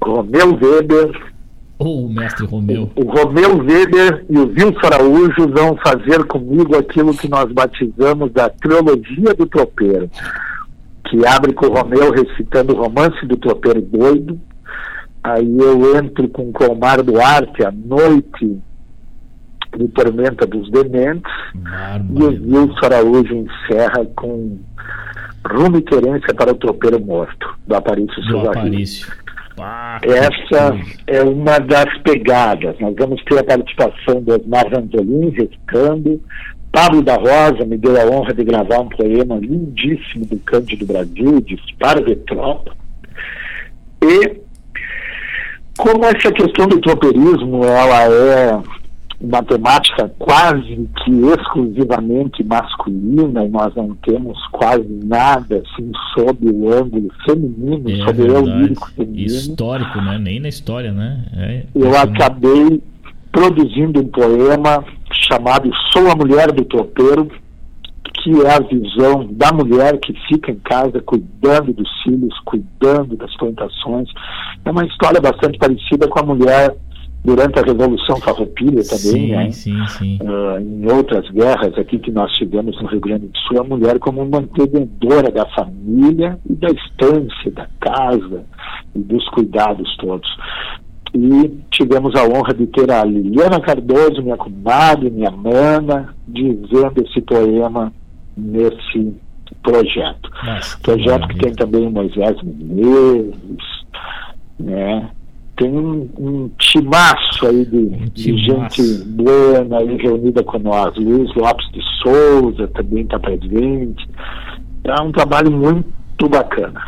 Romeu Weber. O oh, mestre Romeu. O, o Romeu Weber e o Wilson Araújo vão fazer comigo aquilo que nós batizamos da trilogia do tropeiro, que abre com o Romeu recitando o romance do tropeiro doido. Aí eu entro com o Colmar Duarte à noite de Tormenta dos Dementes e o Wilson Araújo encerra com Rumo e Querência para o Tropeiro Morto, do Aparício Silva Essa é uma das pegadas. Nós vamos ter a participação do Osmar Ranzolin recitando. Pablo da Rosa me deu a honra de gravar um poema lindíssimo do Cândido Brasil, de Esparve Tropa. E como essa questão do tropeirismo ela é uma temática quase que exclusivamente masculina e nós não temos quase nada assim sob o ângulo feminino, é sobre o lírico feminino. Histórico, né? Nem na história, né? É, eu acabei produzindo um poema chamado Sou a Mulher do Tropeiro, que é a visão da mulher que fica em casa cuidando dos filhos, cuidando das plantações. É uma história bastante parecida com a mulher durante a Revolução Farroupilha também, sim, né? sim, sim. Uh, em outras guerras aqui que nós tivemos no Rio Grande do Sul, a mulher como mantenedora da família e da estância, da casa e dos cuidados todos. E tivemos a honra de ter a Liliana Cardoso, minha comadre, minha mana, dizendo esse poema nesse projeto. Nossa, projeto que, que tem também o Moisés Menezes, né? Tem um, um timaço aí de, um de gente boa aí reunida com nós. Luiz Lopes de Souza também está presente. É um trabalho muito bacana.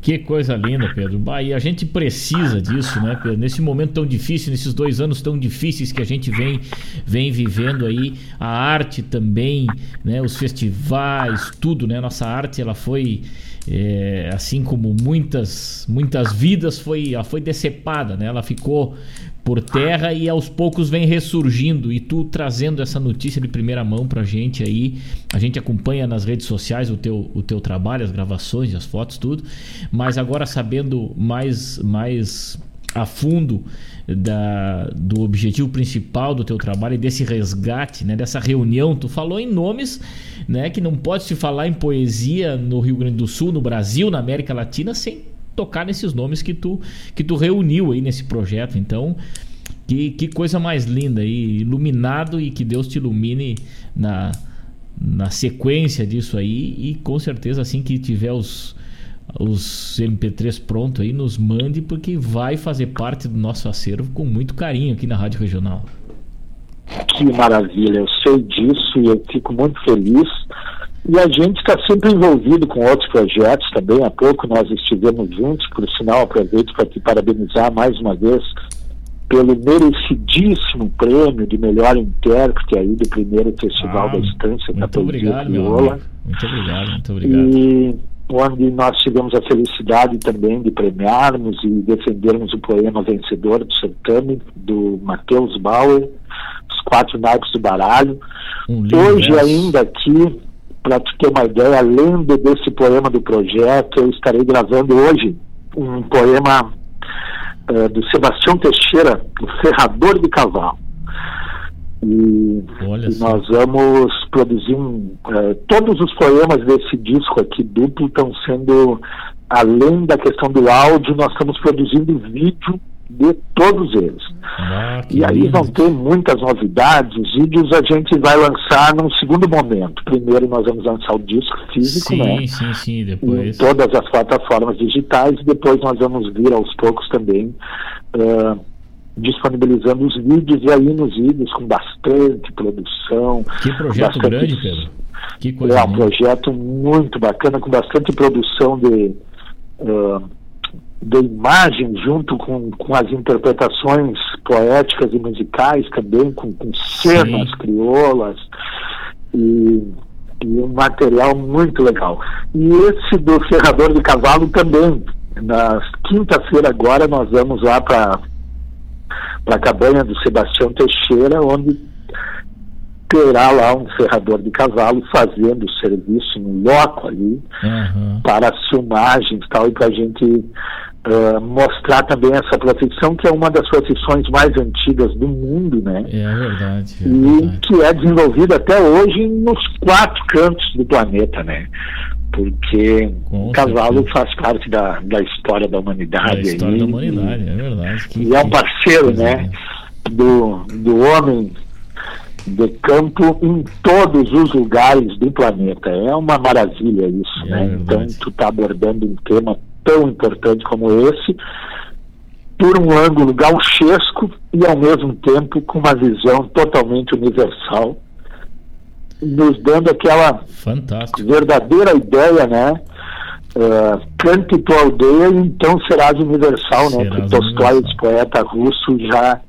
Que coisa linda, Pedro. Bah, e a gente precisa disso, né, Pedro? Nesse momento tão difícil, nesses dois anos tão difíceis que a gente vem, vem vivendo aí, a arte também, né, os festivais, tudo, né? Nossa arte, ela foi é, assim como muitas muitas vidas foi ela foi decepada né? Ela ficou por terra e aos poucos vem ressurgindo. E tu trazendo essa notícia de primeira mão pra gente aí a gente acompanha nas redes sociais o teu, o teu trabalho as gravações as fotos tudo. Mas agora sabendo mais mais a fundo da, do objetivo principal do teu trabalho e desse resgate, né, dessa reunião. Tu falou em nomes né, que não pode se falar em poesia no Rio Grande do Sul, no Brasil, na América Latina, sem tocar nesses nomes que tu, que tu reuniu aí nesse projeto. Então, que, que coisa mais linda aí, iluminado e que Deus te ilumine na, na sequência disso aí e com certeza assim que tiver os os MP3 pronto aí, nos mande, porque vai fazer parte do nosso acervo com muito carinho aqui na Rádio Regional. Que maravilha, eu sei disso e eu fico muito feliz. E a gente está sempre envolvido com outros projetos também. Há pouco nós estivemos juntos, por sinal, aproveito para te parabenizar mais uma vez pelo merecidíssimo prêmio de melhor intérprete aí do primeiro Festival ah, da Estância da Poesia obrigado, Crioula. Muito obrigado, muito obrigado. E onde nós tivemos a felicidade também de premiarmos e defendermos o poema vencedor do certame, do Matheus Bauer, Os Quatro Naipes do Baralho. Um Hoje ainda aqui, para tu ter uma ideia, lendo desse poema do projeto, eu estarei gravando hoje um poema uh, do Sebastião Teixeira, O Ferrador de Cavalo. E, e nós vamos produzir um, uh, todos os poemas desse disco aqui duplo estão sendo além da questão do áudio nós estamos produzindo vídeo de todos eles. Ah, e aí lindo. vão ter muitas novidades os vídeos a gente vai lançar num segundo momento. Primeiro nós vamos lançar o disco físico sim, né? sim, sim, depois. em todas as plataformas digitais e depois nós vamos vir aos poucos também uh, disponibilizando os vídeos e aí nos vídeos com bastante produção. Que projeto bastante... grande, Pedro. Que coisa é um projeto muito bacana, com bastante produção de, uh, de imagem junto com, com as interpretações poéticas e musicais também, com, com cenas Sim. crioulas e, e, um material muito legal. E esse do Ferrador de Cavalo também. Na quinta-feira agora nós vamos lá para a cabanha do Sebastião Teixeira, onde terá lá um ferrador de cavalo fazendo o serviço no loco ali uhum. para as filmagens tal, e para a gente uh, mostrar também essa profissão que é uma das profissões mais antigas do mundo, né? É verdade. É e verdade. que é desenvolvida até hoje nos quatro cantos do planeta, né? Porque o cavalo faz parte da, da história da humanidade. Da história aí, da humanidade, e, é verdade. Que, e é um parceiro, né? Do, do homem de campo em todos os lugares do planeta. É uma maravilha isso, é, né? Então tu está abordando um tema tão importante como esse por um ângulo gauchesco e ao mesmo tempo com uma visão totalmente universal, nos dando aquela Fantástico. verdadeira ideia, né? Uh, cante tua aldeia, então serás universal, né? Que Tolstói, esse poeta russo, já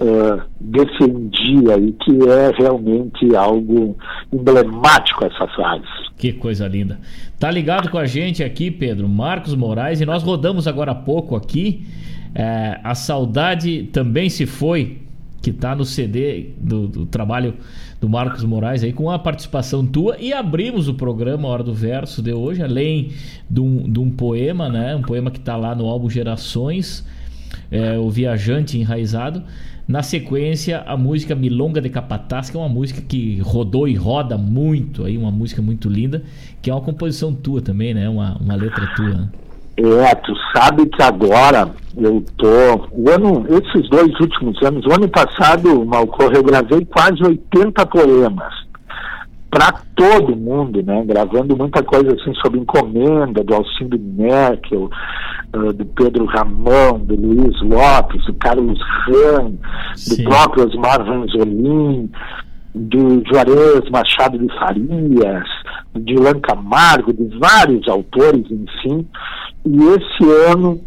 uh, defendia e que é realmente algo emblemático essa frase. Que coisa linda. Tá ligado com a gente aqui, Pedro, Marcos Moraes, e nós rodamos agora há pouco aqui. É, a saudade também se foi, que tá no CD do, do, trabalho do Marcos Moraes aí, com a participação tua, e abrimos o programa Hora do Verso de hoje, além de um, de um poema, né? Um poema que tá lá no álbum Gerações, é, O Viajante Enraizado. Na sequência, a música Milonga de Capataz, que é uma música que rodou e roda muito, aí uma música muito linda, que é uma composição tua também, né? Uma, uma letra tua. É, tu sabe que agora eu tô. O ano, esses dois últimos anos, o ano passado, Malcor, eu gravei quase 80 poemas para todo mundo, né? Gravando muita coisa assim sobre encomenda do Alcindo Merkel, uh, do Pedro Ramão, do Luiz Lopes, do Carlos Ram, do próprio Osmar Vanzolin, do Juarez Machado de Farias, de Ilan Camargo, de vários autores, enfim. E esse ano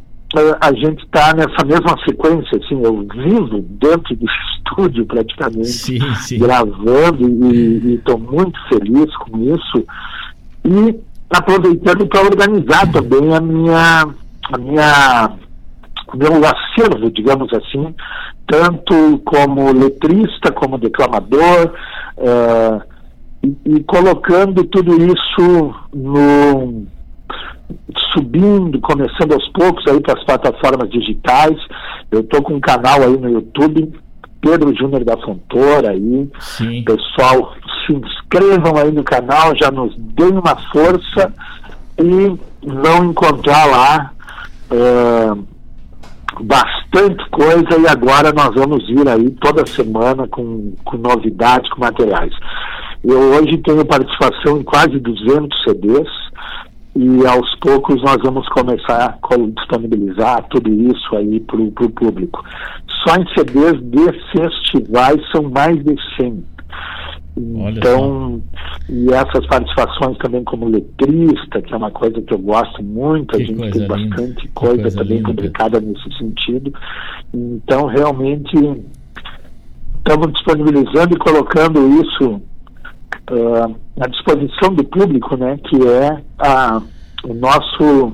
a gente está nessa mesma sequência, assim, eu vivo dentro do estúdio praticamente, sim, sim. gravando e estou muito feliz com isso e aproveitando para organizar também a minha, a minha meu acervo, digamos assim, tanto como letrista, como declamador, uh, e, e colocando tudo isso no subindo, começando aos poucos aí para as plataformas digitais. Eu estou com um canal aí no YouTube, Pedro Júnior da Fontoura aí. Sim. Pessoal, se inscrevam aí no canal, já nos deem uma força e vão encontrar lá uh, bastante coisa e agora nós vamos vir aí toda semana com, com novidades, com materiais. Eu hoje tenho participação em quase 200 CDs, e aos poucos nós vamos começar a disponibilizar tudo isso aí para o público. Só em CDs de festivais são mais de 100. então, e essas participações também como letrista, que é uma coisa que eu gosto muito, que a gente tem bastante coisa, coisa, também linda, publicada nesse sentido. Então, realmente, estamos disponibilizando e colocando isso uh, à disposição do público, né, que é a, o nosso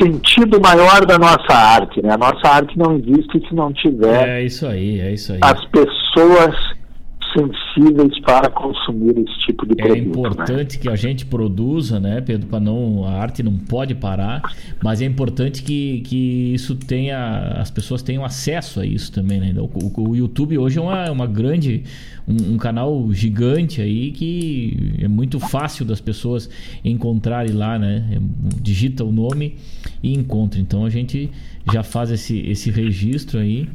sentido maior da nossa arte. Né? A nossa arte não existe se não tiver é isso aí, é isso aí. as pessoas sensíveis para consumir esse tipo de é produto. É importante né? que a gente produza, né, Pedro, para não a arte não pode parar, mas é importante que, que isso tenha as pessoas tenham acesso a isso também, né? O, o, o YouTube hoje é uma, uma grande um, um, canal gigante aí que é muito fácil das pessoas encontrarem lá, né? É, digita o nome e encontra. Então a gente já faz esse, esse registro aí.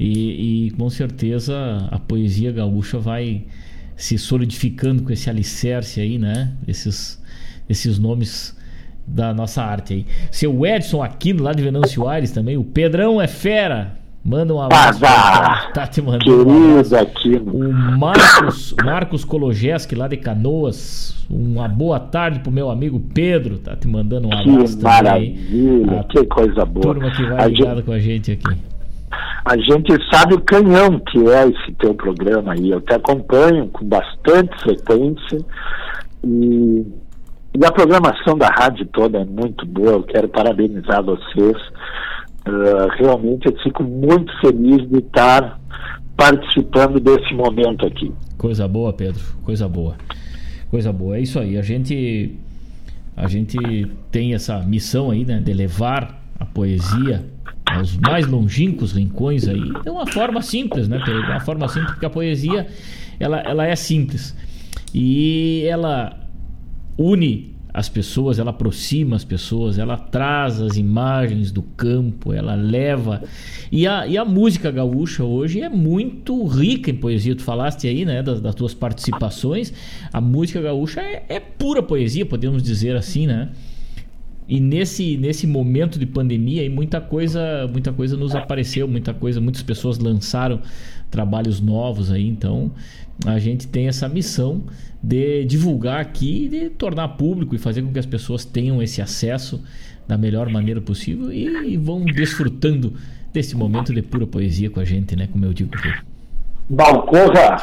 E, e, com certeza a poesia gaúcha vai se solidificando com esse alicerce aí, né? Esses, esses nomes da nossa arte aí. Seu Edson Aquino, lá de Venâncio Aires também. O Pedrão é fera. Manda um abraço. Tá te mandando um abraço. Aquino. O Marcos, Marcos Kologeski, lá de Canoas. Uma boa tarde pro meu amigo Pedro. Tá te mandando um abraço que maravilha, também. Que coisa boa. Turma que vai ligada gente... com a gente aqui. A gente sabe o canhão que é esse teu programa aí. Eu te acompanho com bastante frequência e, e a programação da rádio toda é muito boa. Eu quero parabenizar vocês. Uh, realmente eu fico muito feliz de estar participando desse momento aqui. Coisa boa, Pedro. Coisa boa. Coisa boa. É isso aí. A gente a gente tem essa missão aí, né, de levar a poesia aos mais longínquos rincões aí. É uma forma simples, né, Pedro? Uma forma simples porque a poesia ela, ela é simples e ela une as pessoas, ela aproxima as pessoas, ela traz as imagens do campo, ela leva. E a, e a música gaúcha hoje é muito rica em poesia. Tu falaste aí, né, das, das tuas participações. A música gaúcha é, é pura poesia, podemos dizer assim, né? E nesse, nesse momento de pandemia, aí muita coisa, muita coisa nos apareceu, muita coisa, muitas pessoas lançaram trabalhos novos aí, então a gente tem essa missão de divulgar aqui, de tornar público e fazer com que as pessoas tenham esse acesso da melhor maneira possível e, e vão desfrutando desse momento de pura poesia com a gente, né? Como eu digo aqui. Malcorra,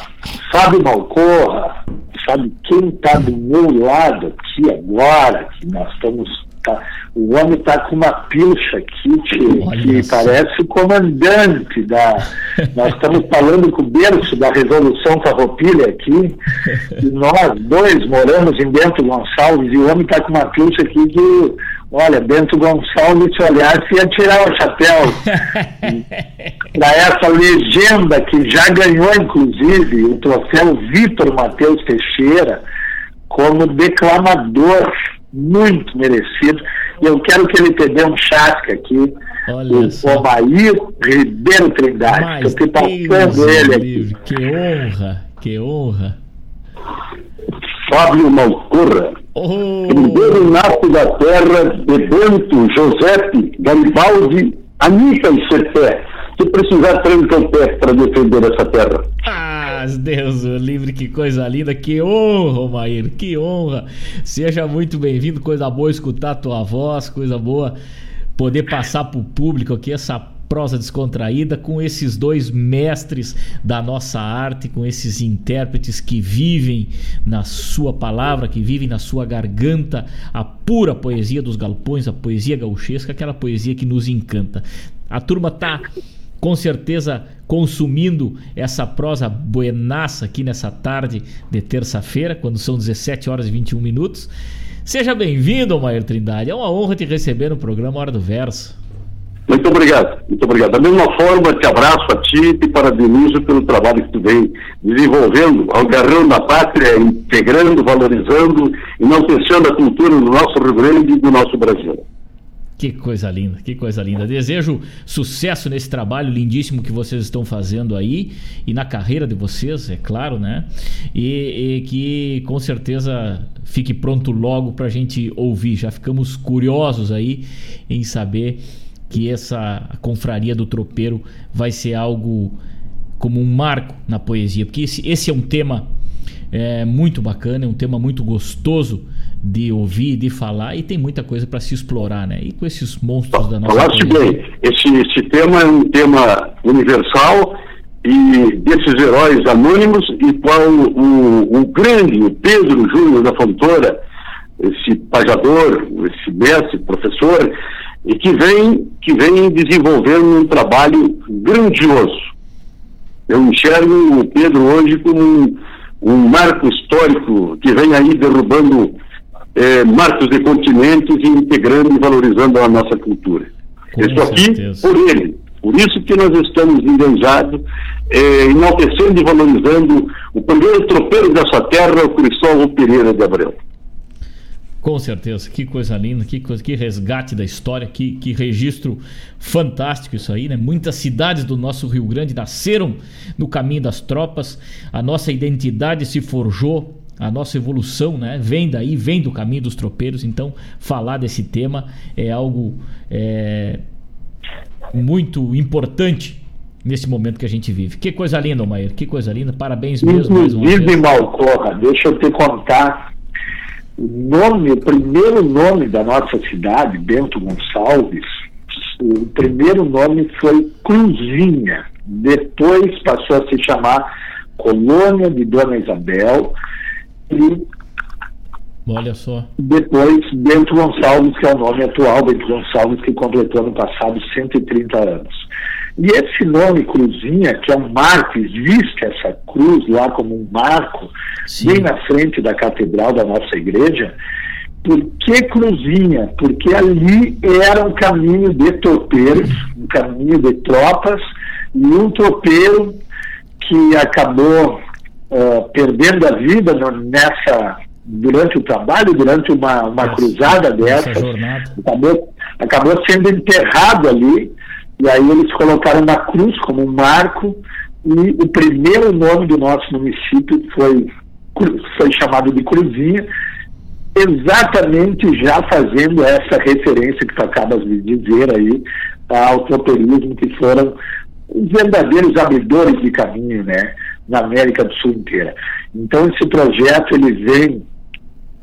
sabe Malcorra, sabe quem está do meu lado aqui agora, que nós estamos Tá, o homem está com uma pilcha aqui que, que parece o comandante da. Nós estamos falando com o berço da Revolução Farroupilha aqui, e nós dois moramos em Bento Gonçalves, e o homem está com uma pilcha aqui que, olha, Bento Gonçalves se olhasse ia tirar o chapéu. Para essa legenda que já ganhou, inclusive, o troféu Vitor Matheus Teixeira como declamador muito merecido. E eu quero que ele te dê um chasque aqui, Olha o Omair Ribeiro Trindade. Estou passando ele aqui. Que honra, que honra. Fábio Malcorra. Oh. Primeiro nato da terra de Bento, José, Garibaldi, Anica e Serpé. Se precisar, tranca o pé para defender essa terra. Ah, Deus livre, que coisa linda, que honra, Maíra, que honra. Seja muito bem-vindo, coisa boa escutar a tua voz, coisa boa poder passar para o público aqui essa prosa descontraída com esses dois mestres da nossa arte, com esses intérpretes que vivem na sua palavra, que vivem na sua garganta a pura poesia dos galpões, a poesia gauchesca, aquela poesia que nos encanta. A turma tá com certeza consumindo essa prosa buenaça aqui nessa tarde de terça-feira, quando são 17 horas e 21 minutos. Seja bem-vindo, Maior Trindade. É uma honra te receber no programa Hora do Verso. Muito obrigado, muito obrigado. Da mesma forma, te abraço a ti e parabenizo pelo trabalho que tu vem desenvolvendo, agarrando a pátria, integrando, valorizando, enaltecendo a cultura do nosso Rio Grande e do nosso Brasil. Que coisa linda, que coisa linda. Desejo sucesso nesse trabalho lindíssimo que vocês estão fazendo aí e na carreira de vocês, é claro, né? E, e que com certeza fique pronto logo para a gente ouvir. Já ficamos curiosos aí em saber que essa confraria do tropeiro vai ser algo como um marco na poesia, porque esse, esse é um tema é, muito bacana, é um tema muito gostoso de ouvir, de falar e tem muita coisa para se explorar, né? E com esses monstros da nossa Falaste bem, esse, esse tema é um tema universal e desses heróis anônimos e qual o, o grande o Pedro Júnior da Fontoura, esse pajador, esse mestre, professor, e que vem, que vem desenvolvendo um trabalho grandioso. Eu enxergo o Pedro hoje como um, um marco histórico que vem aí derrubando é, marcos de continentes e integrando e valorizando a nossa cultura. Com Estou aqui por ele. Por isso que nós estamos engajados, é, enaltecendo e valorizando o primeiro tropeiro dessa terra, o Cristóvão Pereira de Abreu. Com certeza, que coisa linda, que, coisa, que resgate da história, que, que registro fantástico isso aí, né? Muitas cidades do nosso Rio Grande nasceram no caminho das tropas, a nossa identidade se forjou a nossa evolução né, vem daí, vem do caminho dos tropeiros. Então, falar desse tema é algo é, muito importante nesse momento que a gente vive. Que coisa linda, Maíra, que coisa linda. Parabéns mesmo. Inclusive, Malcorra, deixa eu te contar o nome, o primeiro nome da nossa cidade, Bento Gonçalves, O primeiro nome foi Cruzinha, depois passou a se chamar Colônia de Dona Isabel e Olha só. Depois, Bento Gonçalves, que é o nome atual, Bento Gonçalves, que completou no passado 130 anos. E esse nome Cruzinha, que é um marco, existe essa cruz lá como um marco, Sim. bem na frente da catedral da nossa igreja. Por que Cruzinha? Porque ali era um caminho de tropeiros, um caminho de tropas, e um tropeiro que acabou uh, perdendo a vida nessa durante o trabalho, durante uma, uma cruzada dessa, acabou, acabou sendo enterrado ali, e aí eles colocaram uma cruz como um marco, e o primeiro nome do nosso município foi, foi chamado de Cruzinha, exatamente já fazendo essa referência que tu acabas de dizer aí ao tropeirismo, que foram os verdadeiros abridores de caminho, né, na América do Sul inteira. Então esse projeto ele vem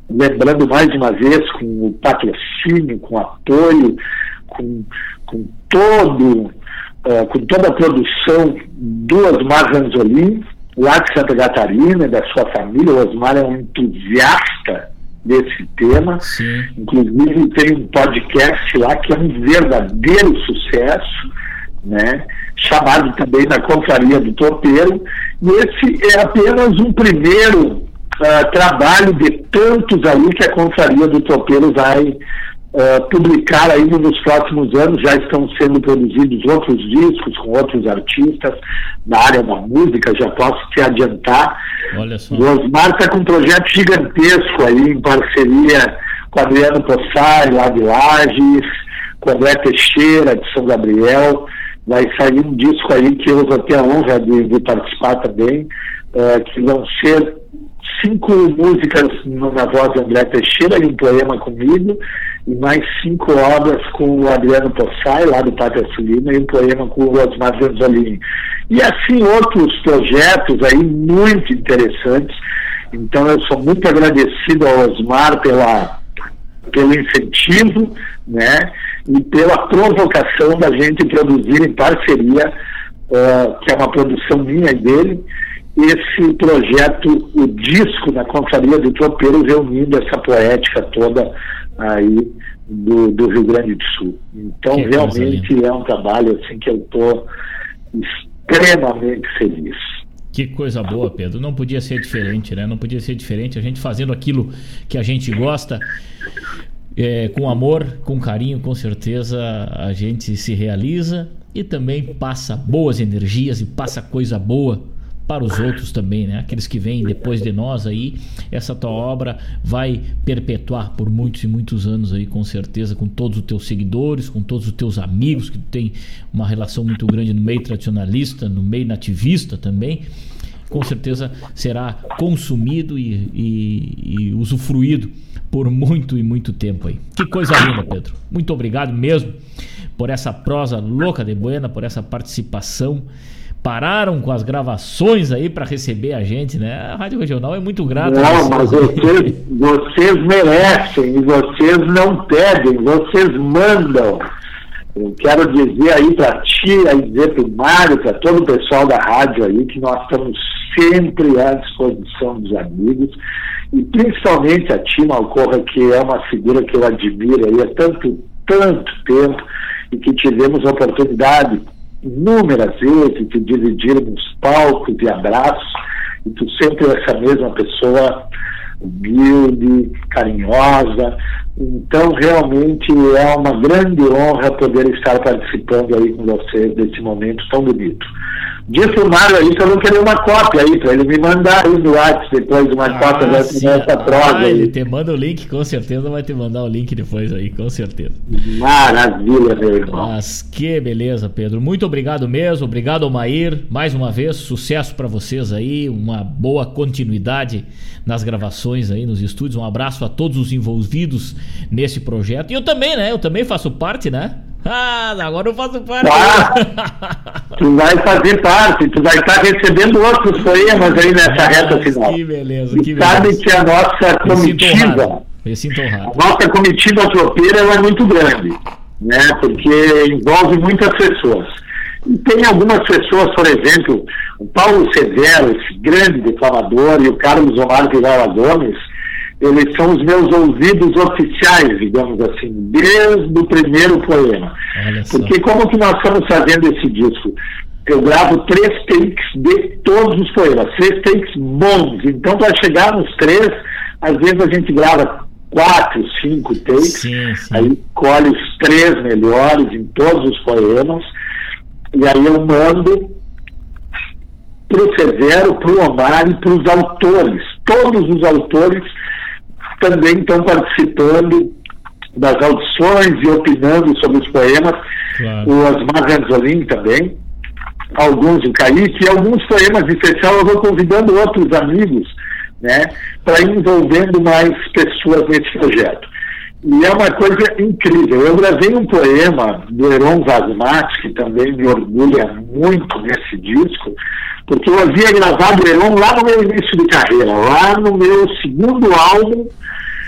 lembrando mais uma vez com o patrocínio, com o apoio, com, com todo uh, com toda a produção do Osmar Ranzolin, lá de Santa Catarina, da sua família. O Osmar é um entusiasta desse tema. Sim. Inclusive tem um podcast lá que é um verdadeiro sucesso, né? chamado também da Confraria do Topeiro. E esse é apenas um primeiro uh, trabalho de tantos aí que a Confraria do Topeiro vai uh, publicar aí nos próximos anos. Já estão sendo produzidos outros discos com outros artistas na área da música, já posso te adiantar. Olha só. O Osmar está com um projeto gigantesco aí em parceria com Adriano Possai, lá de Lages, com André Teixeira, de São Gabriel. Vai sair um disco aí que eu vou ter a honra de, de participar também, uh, que vão ser cinco músicas na voz de André Teixeira e um poema comigo, e mais cinco obras com o Adriano Possai, lá do Pátria Sulina, e um poema com o Osmar Zanzolini. E assim outros projetos aí muito interessantes. Então eu sou muito agradecido ao Osmar pela, pelo incentivo, né? E pela provocação da gente produzir em parceria, uh, que é uma produção minha e dele, esse projeto, o disco da Confraria do Tropeiro, reunindo essa poética toda aí do, do Rio Grande do Sul. Então, que realmente é um trabalho assim que eu estou extremamente feliz. Que coisa boa, Pedro. Não podia ser diferente, né? Não podia ser diferente. A gente fazendo aquilo que a gente gosta, é, com amor, com carinho, com certeza a gente se realiza e também passa boas energias e passa coisa boa para os outros também, né? Aqueles que vêm depois de nós aí, essa tua obra vai perpetuar por muitos e muitos anos aí, com certeza, com todos os teus seguidores, com todos os teus amigos que tem uma relação muito grande no meio tradicionalista, no meio nativista também. Com certeza será consumido e, e, e usufruído por muito e muito tempo aí. Que coisa linda, Pedro. Muito obrigado mesmo por essa prosa louca de buena, por essa participação pararam com as gravações aí para receber a gente, né? A Rádio Regional é muito grata. Não, mas vocês, vocês merecem e vocês não pedem, vocês mandam. Eu quero dizer aí para ti, aí dizer para o Mário, para todo o pessoal da rádio aí, que nós estamos sempre à disposição dos amigos, e principalmente a ti, Malcorra, que é uma figura que eu admiro aí há tanto, tanto tempo, e que tivemos a oportunidade inúmeras vezes de dividirmos palcos e abraços, e tu sempre essa mesma pessoa humilde, carinhosa. Então, realmente é uma grande honra poder estar participando aí com vocês desse momento tão bonito. Pro Mário aí que eu não queria uma cópia aí, para ele me mandar aí no WhatsApp depois uma ah, cópia dessa, dessa prosa ah, Ele te manda o link, com certeza vai te mandar o link depois aí, com certeza. Maravilha, meu irmão. Mas que beleza, Pedro. Muito obrigado mesmo, obrigado, Maír. Mais uma vez, sucesso para vocês aí, uma boa continuidade nas gravações aí nos estúdios. Um abraço a todos os envolvidos nesse projeto. E eu também, né? Eu também faço parte, né? Ah, agora eu faço parte. Ah, tu vai fazer parte, tu vai estar recebendo outros poemas aí nessa ah, reta final. Que beleza, que beleza. Sabe que a nossa comitiva, a nossa comitiva tropeira é muito grande. né? Porque envolve muitas pessoas. E tem algumas pessoas, por exemplo, o Paulo Severo, esse grande declamador, e o Carlos Omar Vilela Gomes, eles são os meus ouvidos oficiais, digamos assim, desde o primeiro poema. Porque como que nós estamos fazendo esse disco? Eu gravo três takes de todos os poemas, três takes bons. Então, para chegar nos três, às vezes a gente grava quatro, cinco takes, sim, sim. aí colhe os três melhores em todos os poemas, e aí eu mando para o Severo, para o Omar e para os autores. Todos os autores também estão participando das audições e opinando sobre os poemas. Claro. O Osmar Ranzolin também, alguns o Kaique, e alguns poemas em especial eu vou convidando outros amigos, né, para ir envolvendo mais pessoas nesse projeto. E é uma coisa incrível. Eu gravei um poema do Heron Vasmati, que também me orgulha muito nesse disco, porque eu havia gravado o Heron lá no meu início de carreira, lá no meu segundo álbum,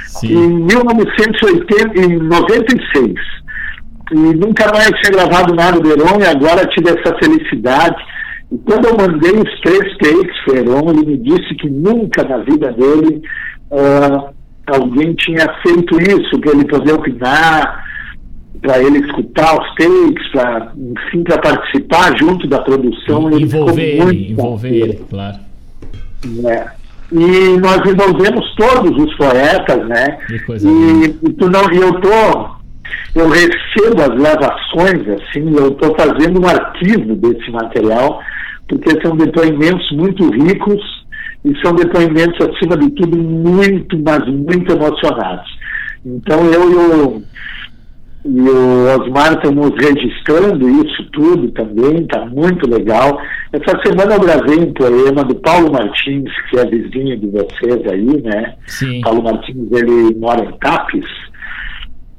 Sim. em 1996. E nunca mais tinha gravado nada do Heron e agora tive essa felicidade. E quando eu mandei os três takes para o Heron, ele me disse que nunca na vida dele uh, alguém tinha feito isso, para ele poder opinar, para ele escutar os takes, para, enfim, para participar junto da produção. E, envolver ele, envolver ele, claro. É. E nós envolvemos todos os poetas, né? E, e, tu não, e eu tô, eu recebo as gravações, assim, eu estou fazendo um arquivo desse material, porque são depoimentos muito ricos e são depoimentos, acima de tudo, muito, mas muito emocionados. Então eu e o, e o Osmar estamos registrando isso tudo também, está muito legal. Essa semana eu gravei um poema do Paulo Martins, que é vizinho de vocês aí, né? Sim. Paulo Martins, ele mora em Tapes,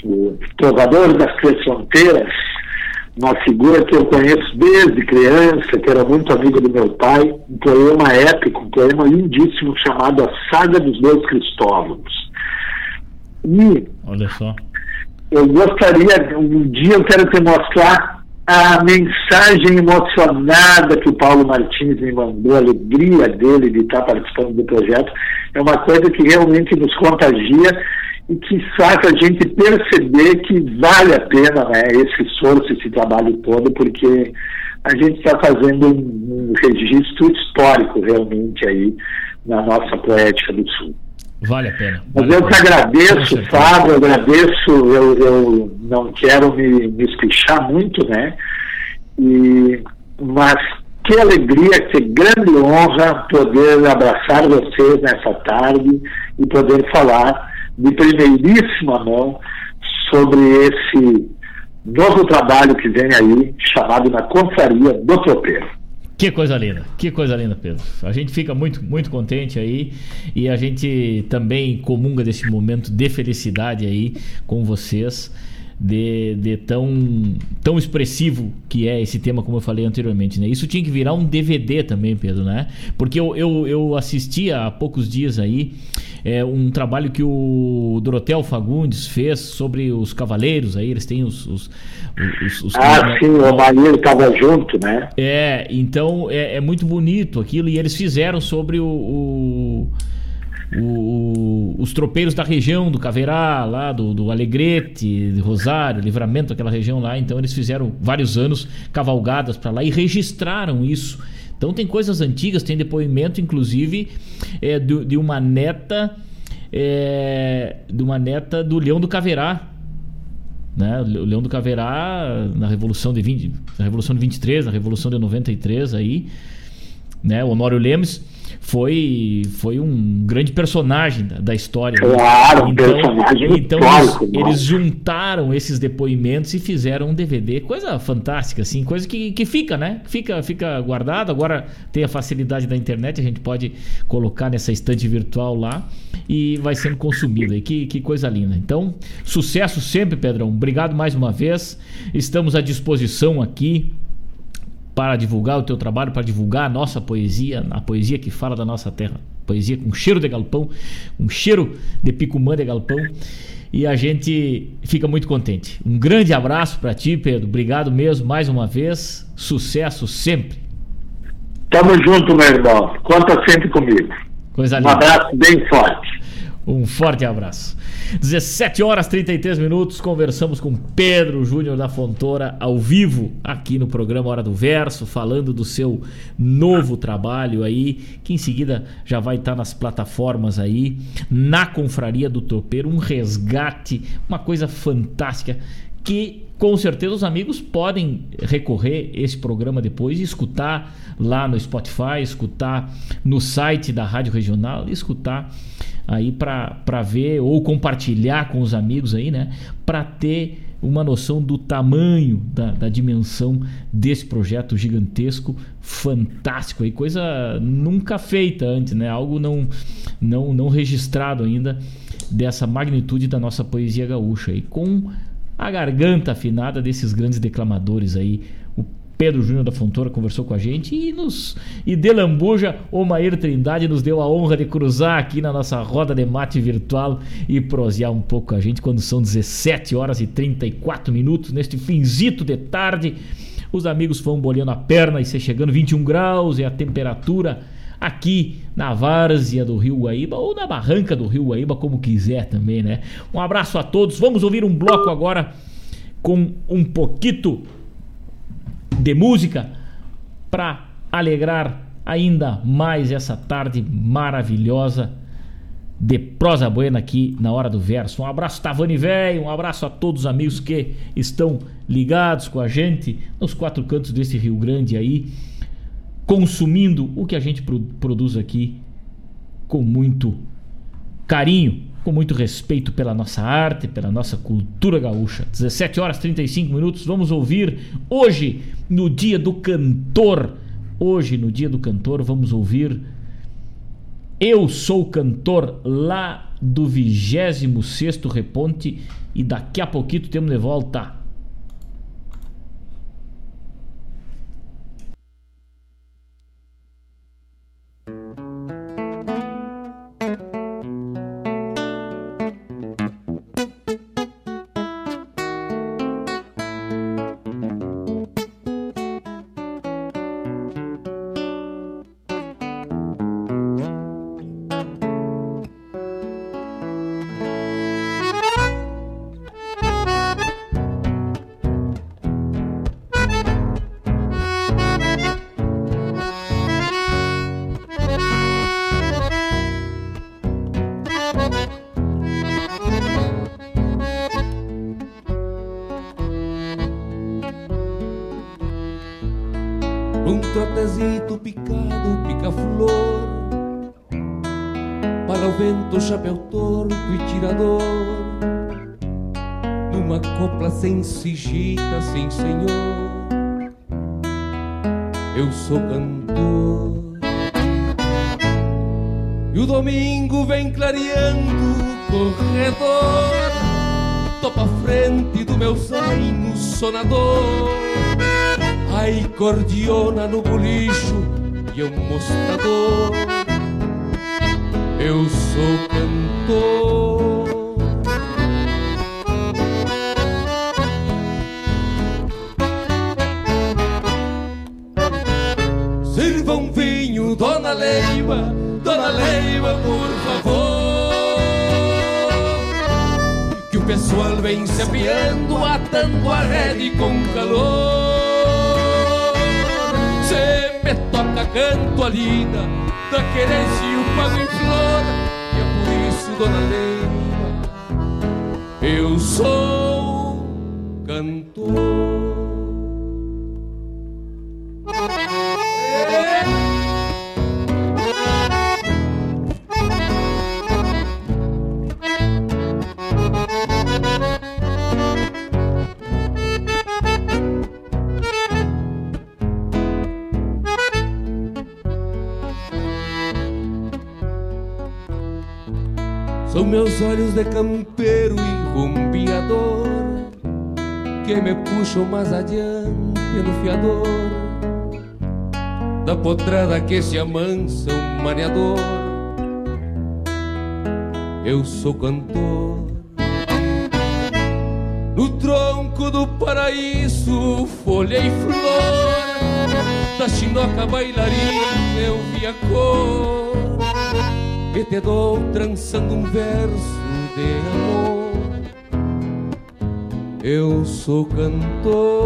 o trovador das três fronteiras, uma figura que eu conheço desde criança, que era muito amigo do meu pai, um poema épico, um poema lindíssimo chamado A Saga dos Dois Cristóvãos. E Olha só. eu gostaria, um dia eu quero te mostrar a mensagem emocionada que o Paulo Martins me mandou, a alegria dele de estar participando do projeto. É uma coisa que realmente nos contagia e que faz a gente perceber que vale a pena né, esse esforço, esse trabalho todo, porque a gente está fazendo um, um, registro histórico realmente aí na nossa poética do Sul. Vale a pena. Vale Mas eu te agradeço, Fábio, agradeço, eu, eu não quero me, me espichar muito, né? E, mas que alegria, que grande honra poder abraçar vocês nessa tarde e poder falar de primeiríssima mão sobre esse novo trabalho que vem aí, chamado Na Confraria do Tropeiro. Que coisa linda, que coisa linda, Pedro. A gente fica muito, muito contente aí e a gente também comunga desse momento de felicidade aí com vocês de, de, tão, tão expressivo que é esse tema, como eu falei anteriormente. Né? Isso tinha que virar um DVD também, Pedro, né? Porque eu, eu, eu assisti há poucos dias aí é, um trabalho que o Dorotel Fagundes fez sobre os cavaleiros aí, eles têm os. os, os, os ah, sim, o Marinho estava junto, né? É, então é, é, muito bonito aquilo, e eles fizeram sobre o, o o, os tropeiros da região do Caverá, lá do, do Alegrete, de Rosário, Livramento, aquela região lá. Então eles fizeram vários anos cavalgadas para lá e registraram isso. Então tem coisas antigas, tem depoimento, inclusive, é, de, uma neta. É, de uma neta do Leão do Caverá, né? O Leão do Caverá na Revolução de 20, na Revolução de 23, na Revolução de 93 aí, né? O Honório Lemes foi, foi um grande personagem da, da história. Claro, um então, personagem então eles, eles, juntaram esses depoimentos e fizeram um DVD, coisa fantástica, assim, coisa que, que fica, né? Fica, fica guardado. Agora tem a facilidade da internet, a gente pode colocar nessa estante virtual lá e vai sendo consumido. E que, que coisa linda. Então, sucesso sempre, Pedrão. Obrigado mais uma vez. Estamos à disposição aqui para divulgar o teu trabalho, para divulgar a nossa poesia, a poesia que fala da nossa terra. Poesia com cheiro de galpão, um cheiro de picumã de galpão. e a gente fica muito contente. Um grande abraço para ti, Pedro. Obrigado mesmo mais uma vez. Sucesso sempre. Tamo junto, meu irmão. Conta sempre comigo. Coisa linda. Um abraço bem forte. Um forte abraço. 17 horas 33 minutos, conversamos com Pedro Júnior da Fontoura ao vivo aqui no programa Hora do Verso, falando do seu novo trabalho aí, que em seguida já vai estar nas plataformas aí, na Confraria do Tropeiro, um resgate, uma coisa fantástica que com certeza os amigos podem recorrer esse programa depois e escutar lá no Spotify, escutar no site da Rádio Regional, escutar aí para ver ou compartilhar com os amigos aí, né? Para ter uma noção do tamanho, da, da, dimensão desse projeto gigantesco, fantástico aí, coisa nunca feita antes, né? Algo não, não, não registrado ainda dessa magnitude da nossa poesia gaúcha aí, com a garganta afinada desses grandes declamadores aí, Pedro Júnior da Fontoura conversou com a gente e nos e de Lambuja, o Maír Trindade nos deu a honra de cruzar aqui na nossa roda de mate virtual e prosear um pouco com a gente quando são 17 horas e 34 minutos neste finzito de tarde. Os amigos vão bolhando a perna e se chegando 21 graus e a temperatura aqui na várzea do Rio Guaíba ou na barranca do Rio Guaíba, como quiser também, né? Um abraço a todos. Vamos ouvir um bloco agora com um pouquito de música para alegrar ainda mais essa tarde maravilhosa de prosa buena aqui na hora do verso. Um abraço Tavani velho, um abraço a todos os amigos que estão ligados com a gente nos quatro cantos desse Rio Grande aí, consumindo o que a gente produz aqui com muito carinho com muito respeito pela nossa arte, pela nossa cultura gaúcha. 17 horas 35 minutos, vamos ouvir hoje, no dia do cantor. Hoje, no dia do cantor, vamos ouvir Eu Sou Cantor, lá do 26 Reponte. E daqui a pouquinho temos de volta que se amansa um maneador. Eu sou cantor. Alto do paraíso, folha e flor. Da chinoca bailarina eu vi a cor. E te dou trançando um verso de amor. Eu sou cantor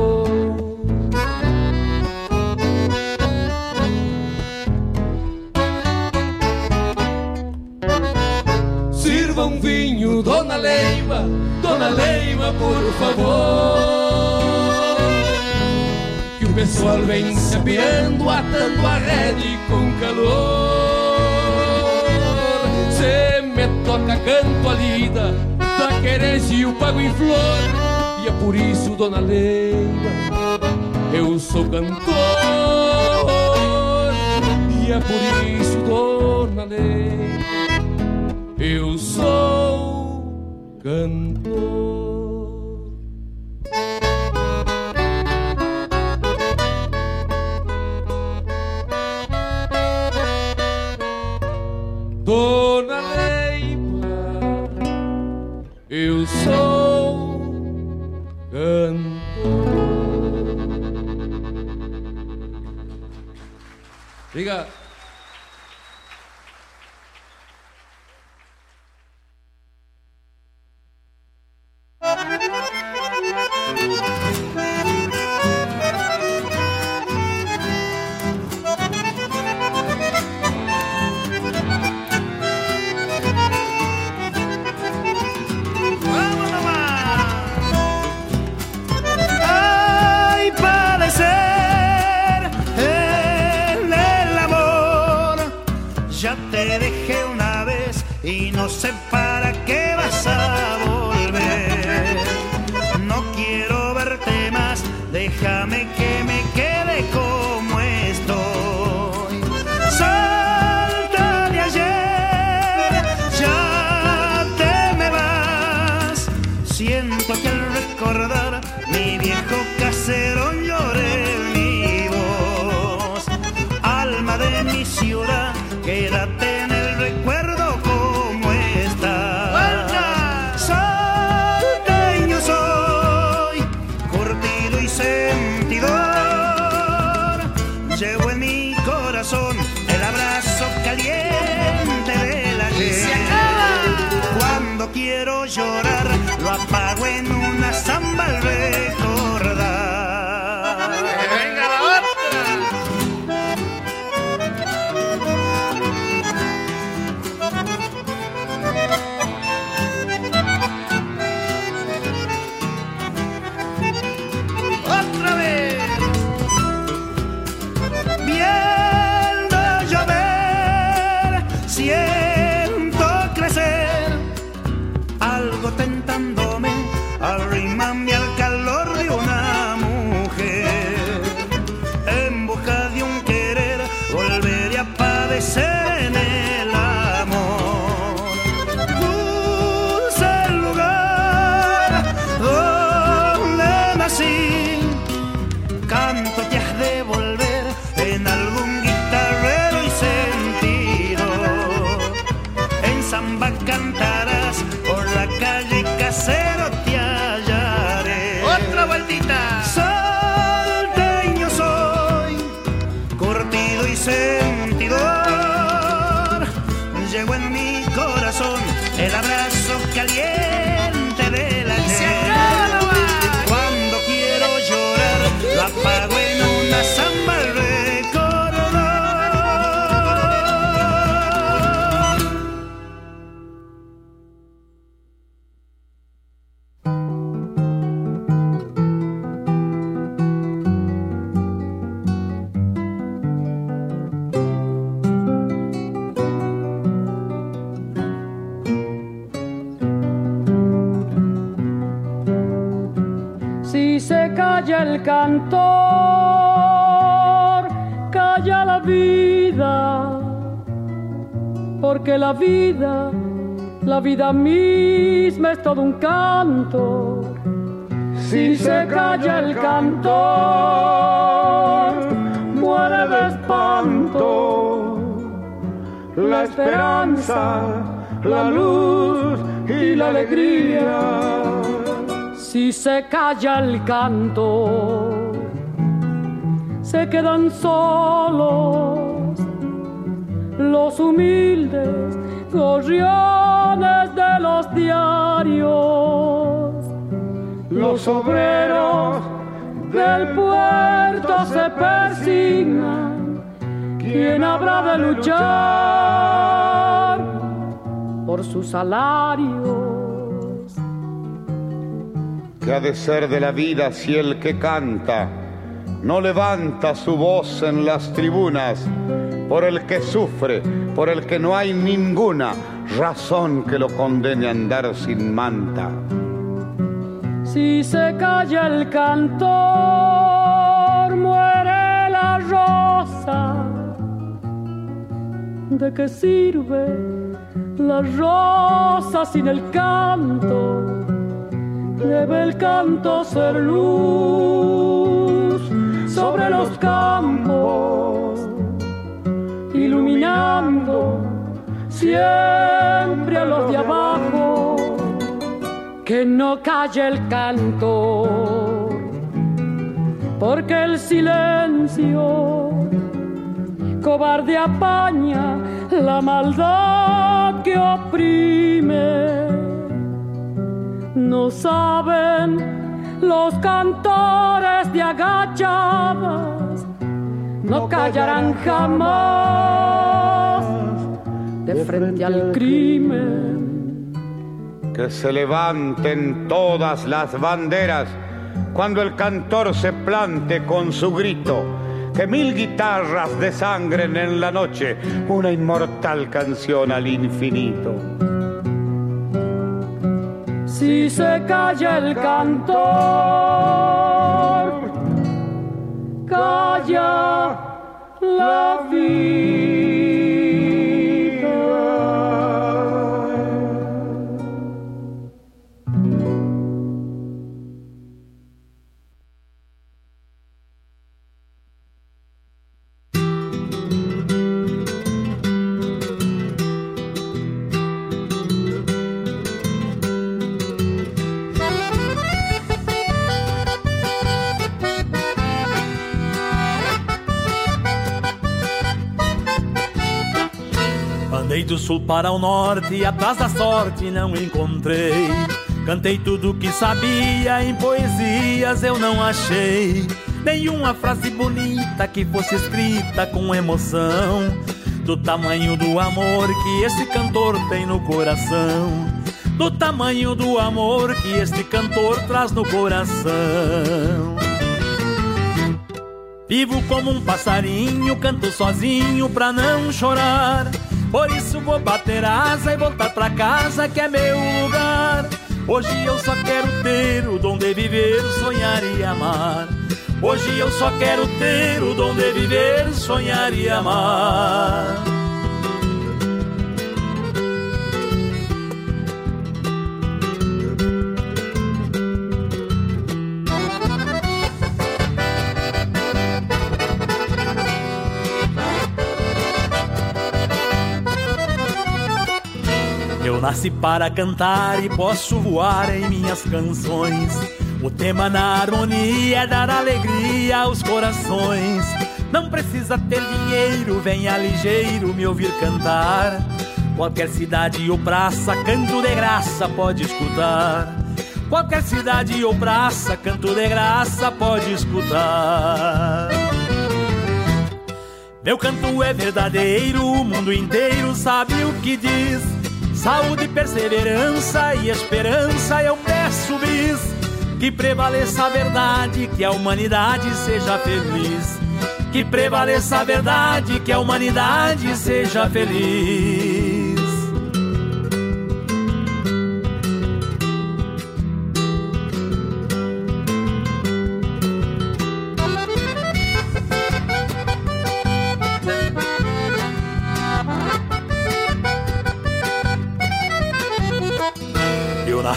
com calor. Se me toca canto a lida, da querência e o pago em flor. E é por isso, Dona Leima, eu sou cantor. E é por isso, Dona Leima eu sou cantor. Se calla el cantor, calla la vida, porque la vida, la vida misma es todo un canto. Si se calla el cantor, muere de espanto la esperanza, la luz y la alegría. Si se calla el canto, se quedan solos los humildes gorriones de los diarios. Los obreros del puerto se persignan. ¿Quién habrá de luchar por sus salarios? ¿Qué ha de ser de la vida si el que canta no levanta su voz en las tribunas por el que sufre, por el que no hay ninguna razón que lo condene a andar sin manta? Si se calla el cantor, muere la rosa. ¿De qué sirve la rosa sin el canto? Debe el canto ser luz sobre los campos, iluminando siempre a los de abajo que no calle el canto, porque el silencio cobarde apaña la maldad que oprime. No saben los cantores de agachadas, no callarán jamás de frente al crimen que se levanten todas las banderas cuando el cantor se plante con su grito, que mil guitarras desangren en la noche una inmortal canción al infinito. Si se calla el cantor, calla la vida. Andei do sul para o norte, atrás da sorte não encontrei. Cantei tudo que sabia, em poesias eu não achei. Nenhuma frase bonita que fosse escrita com emoção. Do tamanho do amor que esse cantor tem no coração. Do tamanho do amor que este cantor traz no coração. Vivo como um passarinho, canto sozinho pra não chorar. Por isso vou bater asa e voltar pra casa que é meu lugar. Hoje eu só quero ter o dom de viver, sonhar e amar. Hoje eu só quero ter o dom de viver, sonhar e amar. Nasci para cantar e posso voar em minhas canções. O tema na harmonia é dar alegria aos corações. Não precisa ter dinheiro, venha ligeiro me ouvir cantar. Qualquer cidade ou praça, canto de graça pode escutar. Qualquer cidade ou praça, canto de graça pode escutar. Meu canto é verdadeiro, o mundo inteiro sabe o que diz. Saúde, perseverança e esperança eu peço bis. Que prevaleça a verdade, que a humanidade seja feliz. Que prevaleça a verdade, que a humanidade seja feliz.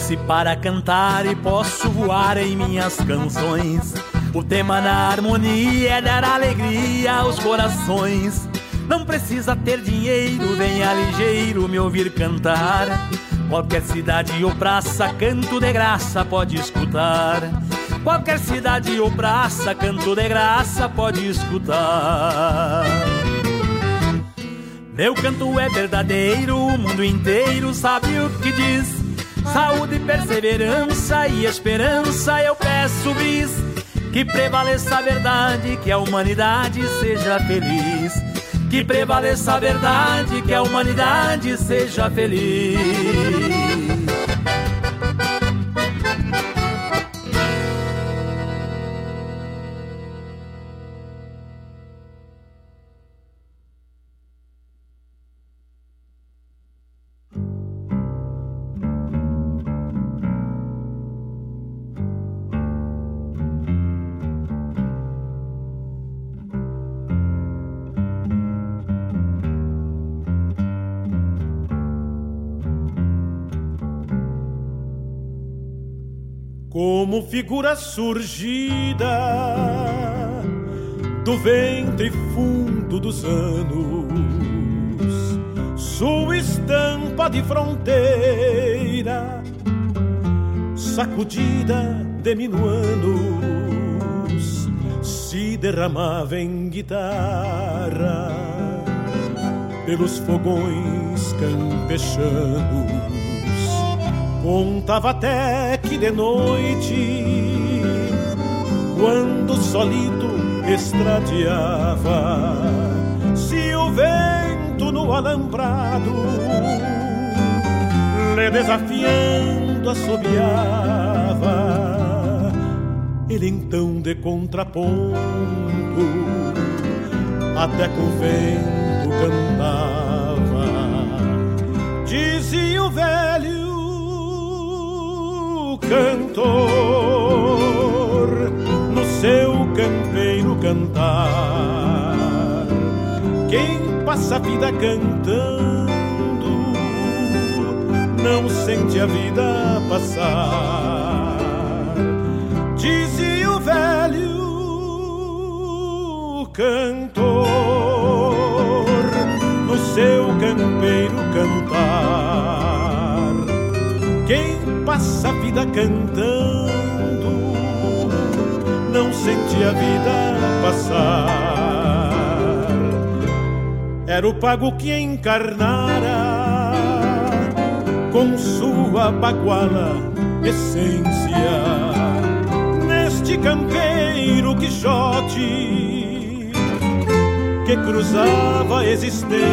Nasci para cantar e posso voar em minhas canções. O tema na harmonia é dar alegria aos corações. Não precisa ter dinheiro, venha ligeiro me ouvir cantar. Qualquer cidade ou praça, canto de graça pode escutar. Qualquer cidade ou praça, canto de graça pode escutar. Meu canto é verdadeiro, o mundo inteiro sabe o que diz. Saúde, perseverança e esperança eu peço bis. Que prevaleça a verdade, que a humanidade seja feliz. Que prevaleça a verdade, que a humanidade seja feliz. Como figura surgida do ventre fundo dos anos, sua estampa de fronteira, sacudida de minuanos, se derramava em guitarra pelos fogões campechanos. Contava até que de noite, quando solito estradeava, se o vento no alambrado, lhe desafiando assobiava, ele então de contraponto, até com o vento cantava. Dizia o velho cantor no seu campeiro cantar. Quem passa a vida cantando não sente a vida passar. Dizia o velho cantor no seu campeiro cantar. Quem passa a vida cantando, não sente a vida passar. Era o pago que encarnara com sua baguala essência. Neste campeiro quixote que cruzava a existência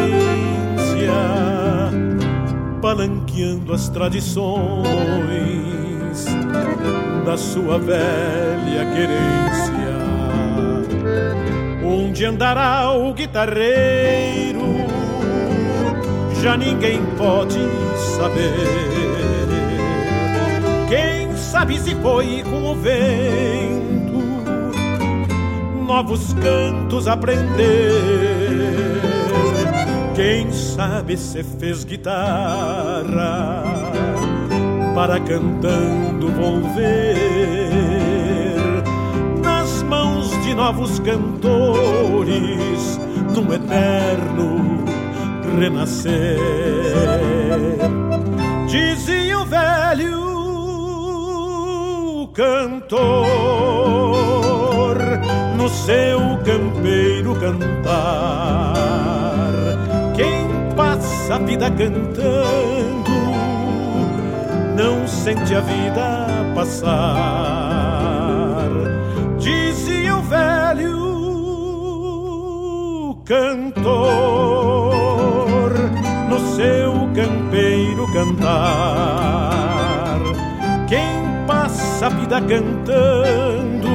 palanqueando as tradições da sua velha querência. Onde andará o guitarreiro? Já ninguém pode saber. Quem sabe se foi com o vento novos cantos aprender quem sabe se fez guitarra para cantando volver nas mãos de novos cantores num eterno renascer. Dizia o velho cantor no seu campeiro cantar passa a vida cantando, sente a vida passar. Dizia o velho cantor no seu campeiro cantar. Quem passa a vida cantando,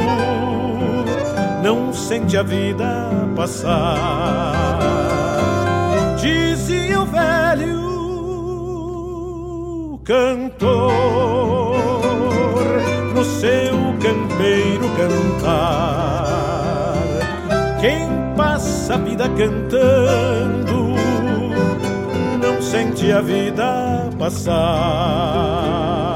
não sente a vida passar dizia o velho cantor campeiro cantar. Quem passa a vida cantando não sente a vida passar.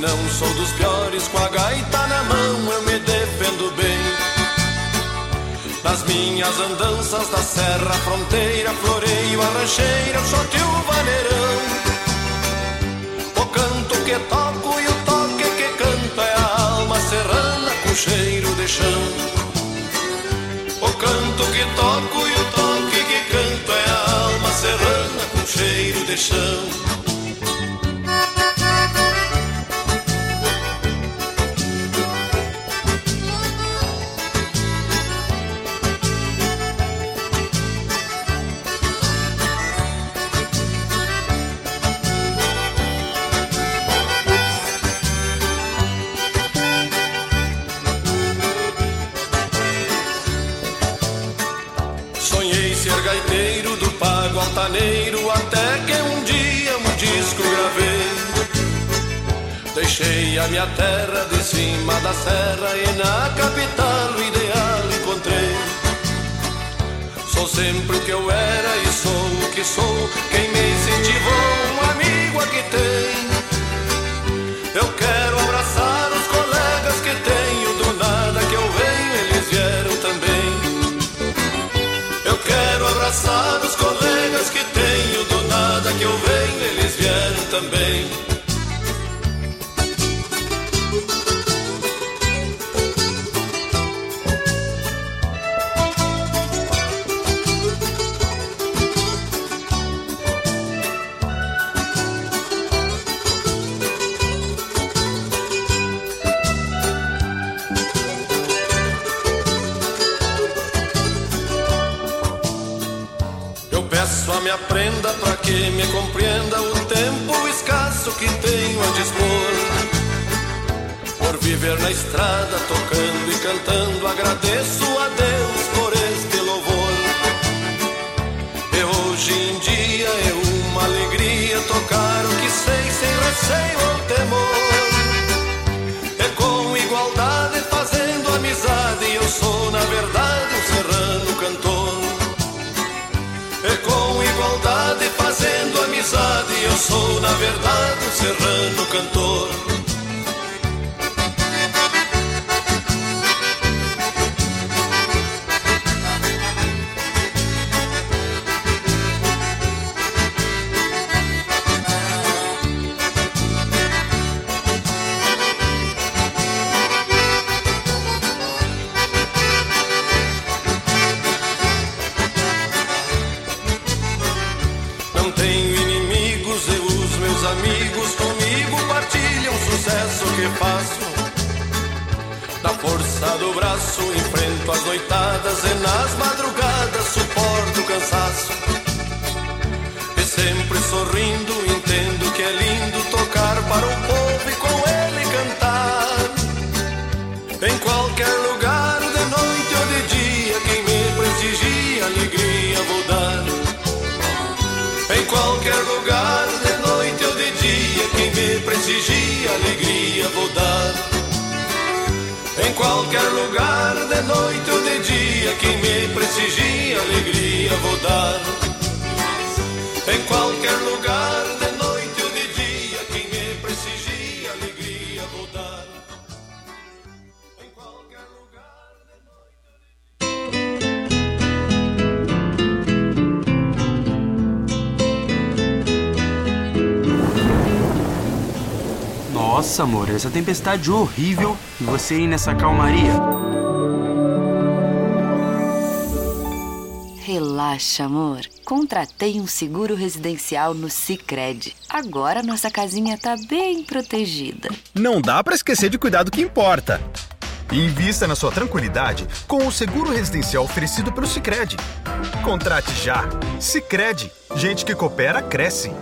Não sou dos piores, com a gaita na mão eu me defendo bem. Nas minhas andanças da serra, fronteira, floreio, a rancheira, eu só o vaneirão. O canto que toco e o toque que canto é a alma serrana com cheiro de chão. O canto que toco e o toque que canto é a alma serrana com cheiro de chão. A terra de cima da serra e na capital o ideal encontrei. Sou sempre o que eu era e sou o que sou. Quem me incentivou, um amigo aqui tem. Eu quero abraçar os colegas que tenho, do nada que eu venho, eles vieram também. Eu quero abraçar os colegas que tenho, do nada que eu venho, eles vieram também. Tempestade horrível e você aí nessa calmaria. Relaxa, amor. Contratei um seguro residencial no Sicredi. Agora nossa casinha tá bem protegida. Não dá pra esquecer de cuidar do que importa. Invista na sua tranquilidade com o seguro residencial oferecido pelo Sicredi. Contrate já. Sicredi. Gente que coopera cresce.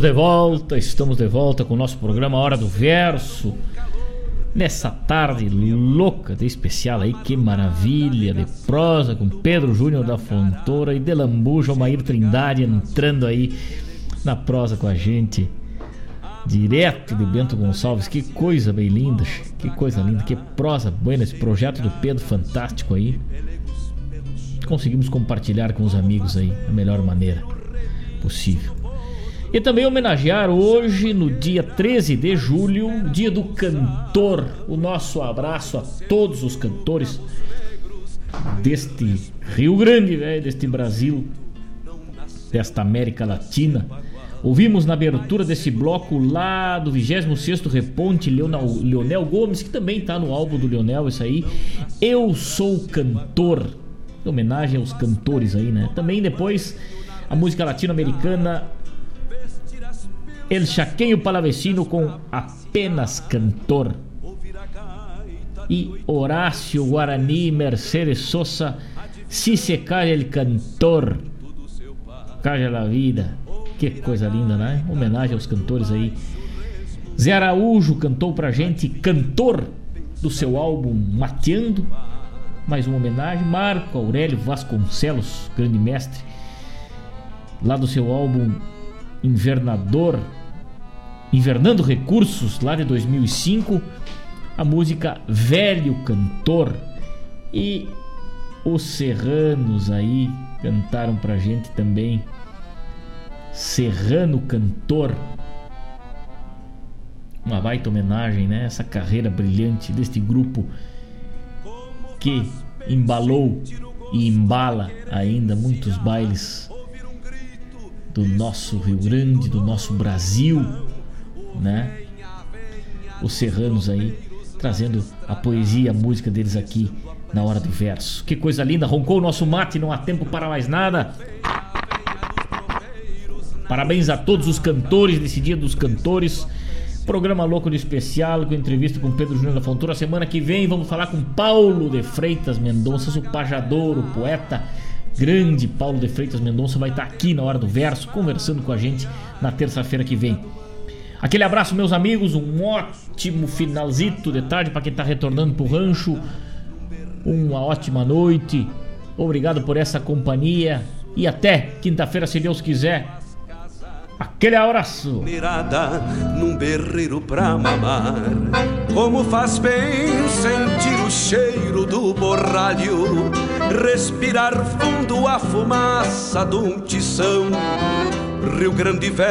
Estamos de volta, estamos de volta com o nosso programa Hora do Verso. Nessa tarde louca de especial aí, que maravilha de prosa com Pedro Júnior da Fontoura e de Lambuja, Almair Trindade entrando aí na prosa com a gente. Direto de Bento Gonçalves, que coisa bem linda, que coisa linda, que prosa boa esse projeto do Pedro fantástico aí. Conseguimos compartilhar com os amigos aí da melhor maneira possível. E também homenagear hoje, no dia 13 de julho, dia do cantor. O nosso abraço a todos os cantores deste Rio Grande, véio, deste Brasil, desta América Latina. Ouvimos na abertura desse bloco lá do 26º Reponte Leonel, Leonel Gomes, que também está no álbum do Leonel, isso aí. Eu sou cantor. Em homenagem aos cantores aí, né? Também depois a música latino-americana El Chaqueño Palavecino com Apenas Cantor. E Horácio Guarani Mercedes Sosa, se cae el cantor. Caja la vida. Que coisa linda, né? Homenagem aos cantores aí. Zé Araújo cantou pra gente Cantor do seu álbum Mateando. Mais uma homenagem. Marco Aurélio Vasconcelos, grande mestre. Lá do seu álbum Invernador Invernando Recursos, lá de 2005, a música Velho Cantor. E os serranos aí cantaram pra gente também. Serrano Cantor. Uma baita homenagem, né? Essa carreira brilhante deste grupo que embalou e embala ainda muitos bailes do nosso Rio Grande, do nosso Brasil né? Os serranos aí trazendo a poesia a música deles aqui na hora do verso. Que coisa linda, roncou o nosso mate, não há tempo para mais nada. Parabéns a todos os cantores desse Dia dos Cantores. Programa louco de especial com entrevista com Pedro Júnior da Fontoura. Semana que vem vamos falar com Paulo de Freitas Mendonça, o pajador, o poeta grande Paulo de Freitas Mendonça vai estar aqui na hora do verso conversando com a gente na terça-feira que vem. Aquele abraço, meus amigos. Um ótimo finalzito de tarde para quem está retornando pro rancho. Uma ótima noite. Obrigado por essa companhia. E até quinta-feira, se Deus quiser. Aquele abraço. Num berreiro pra mamar. Como faz bem sentir o cheiro do borralho. Respirar fundo a fumaça de um tição. Rio Grande Velho.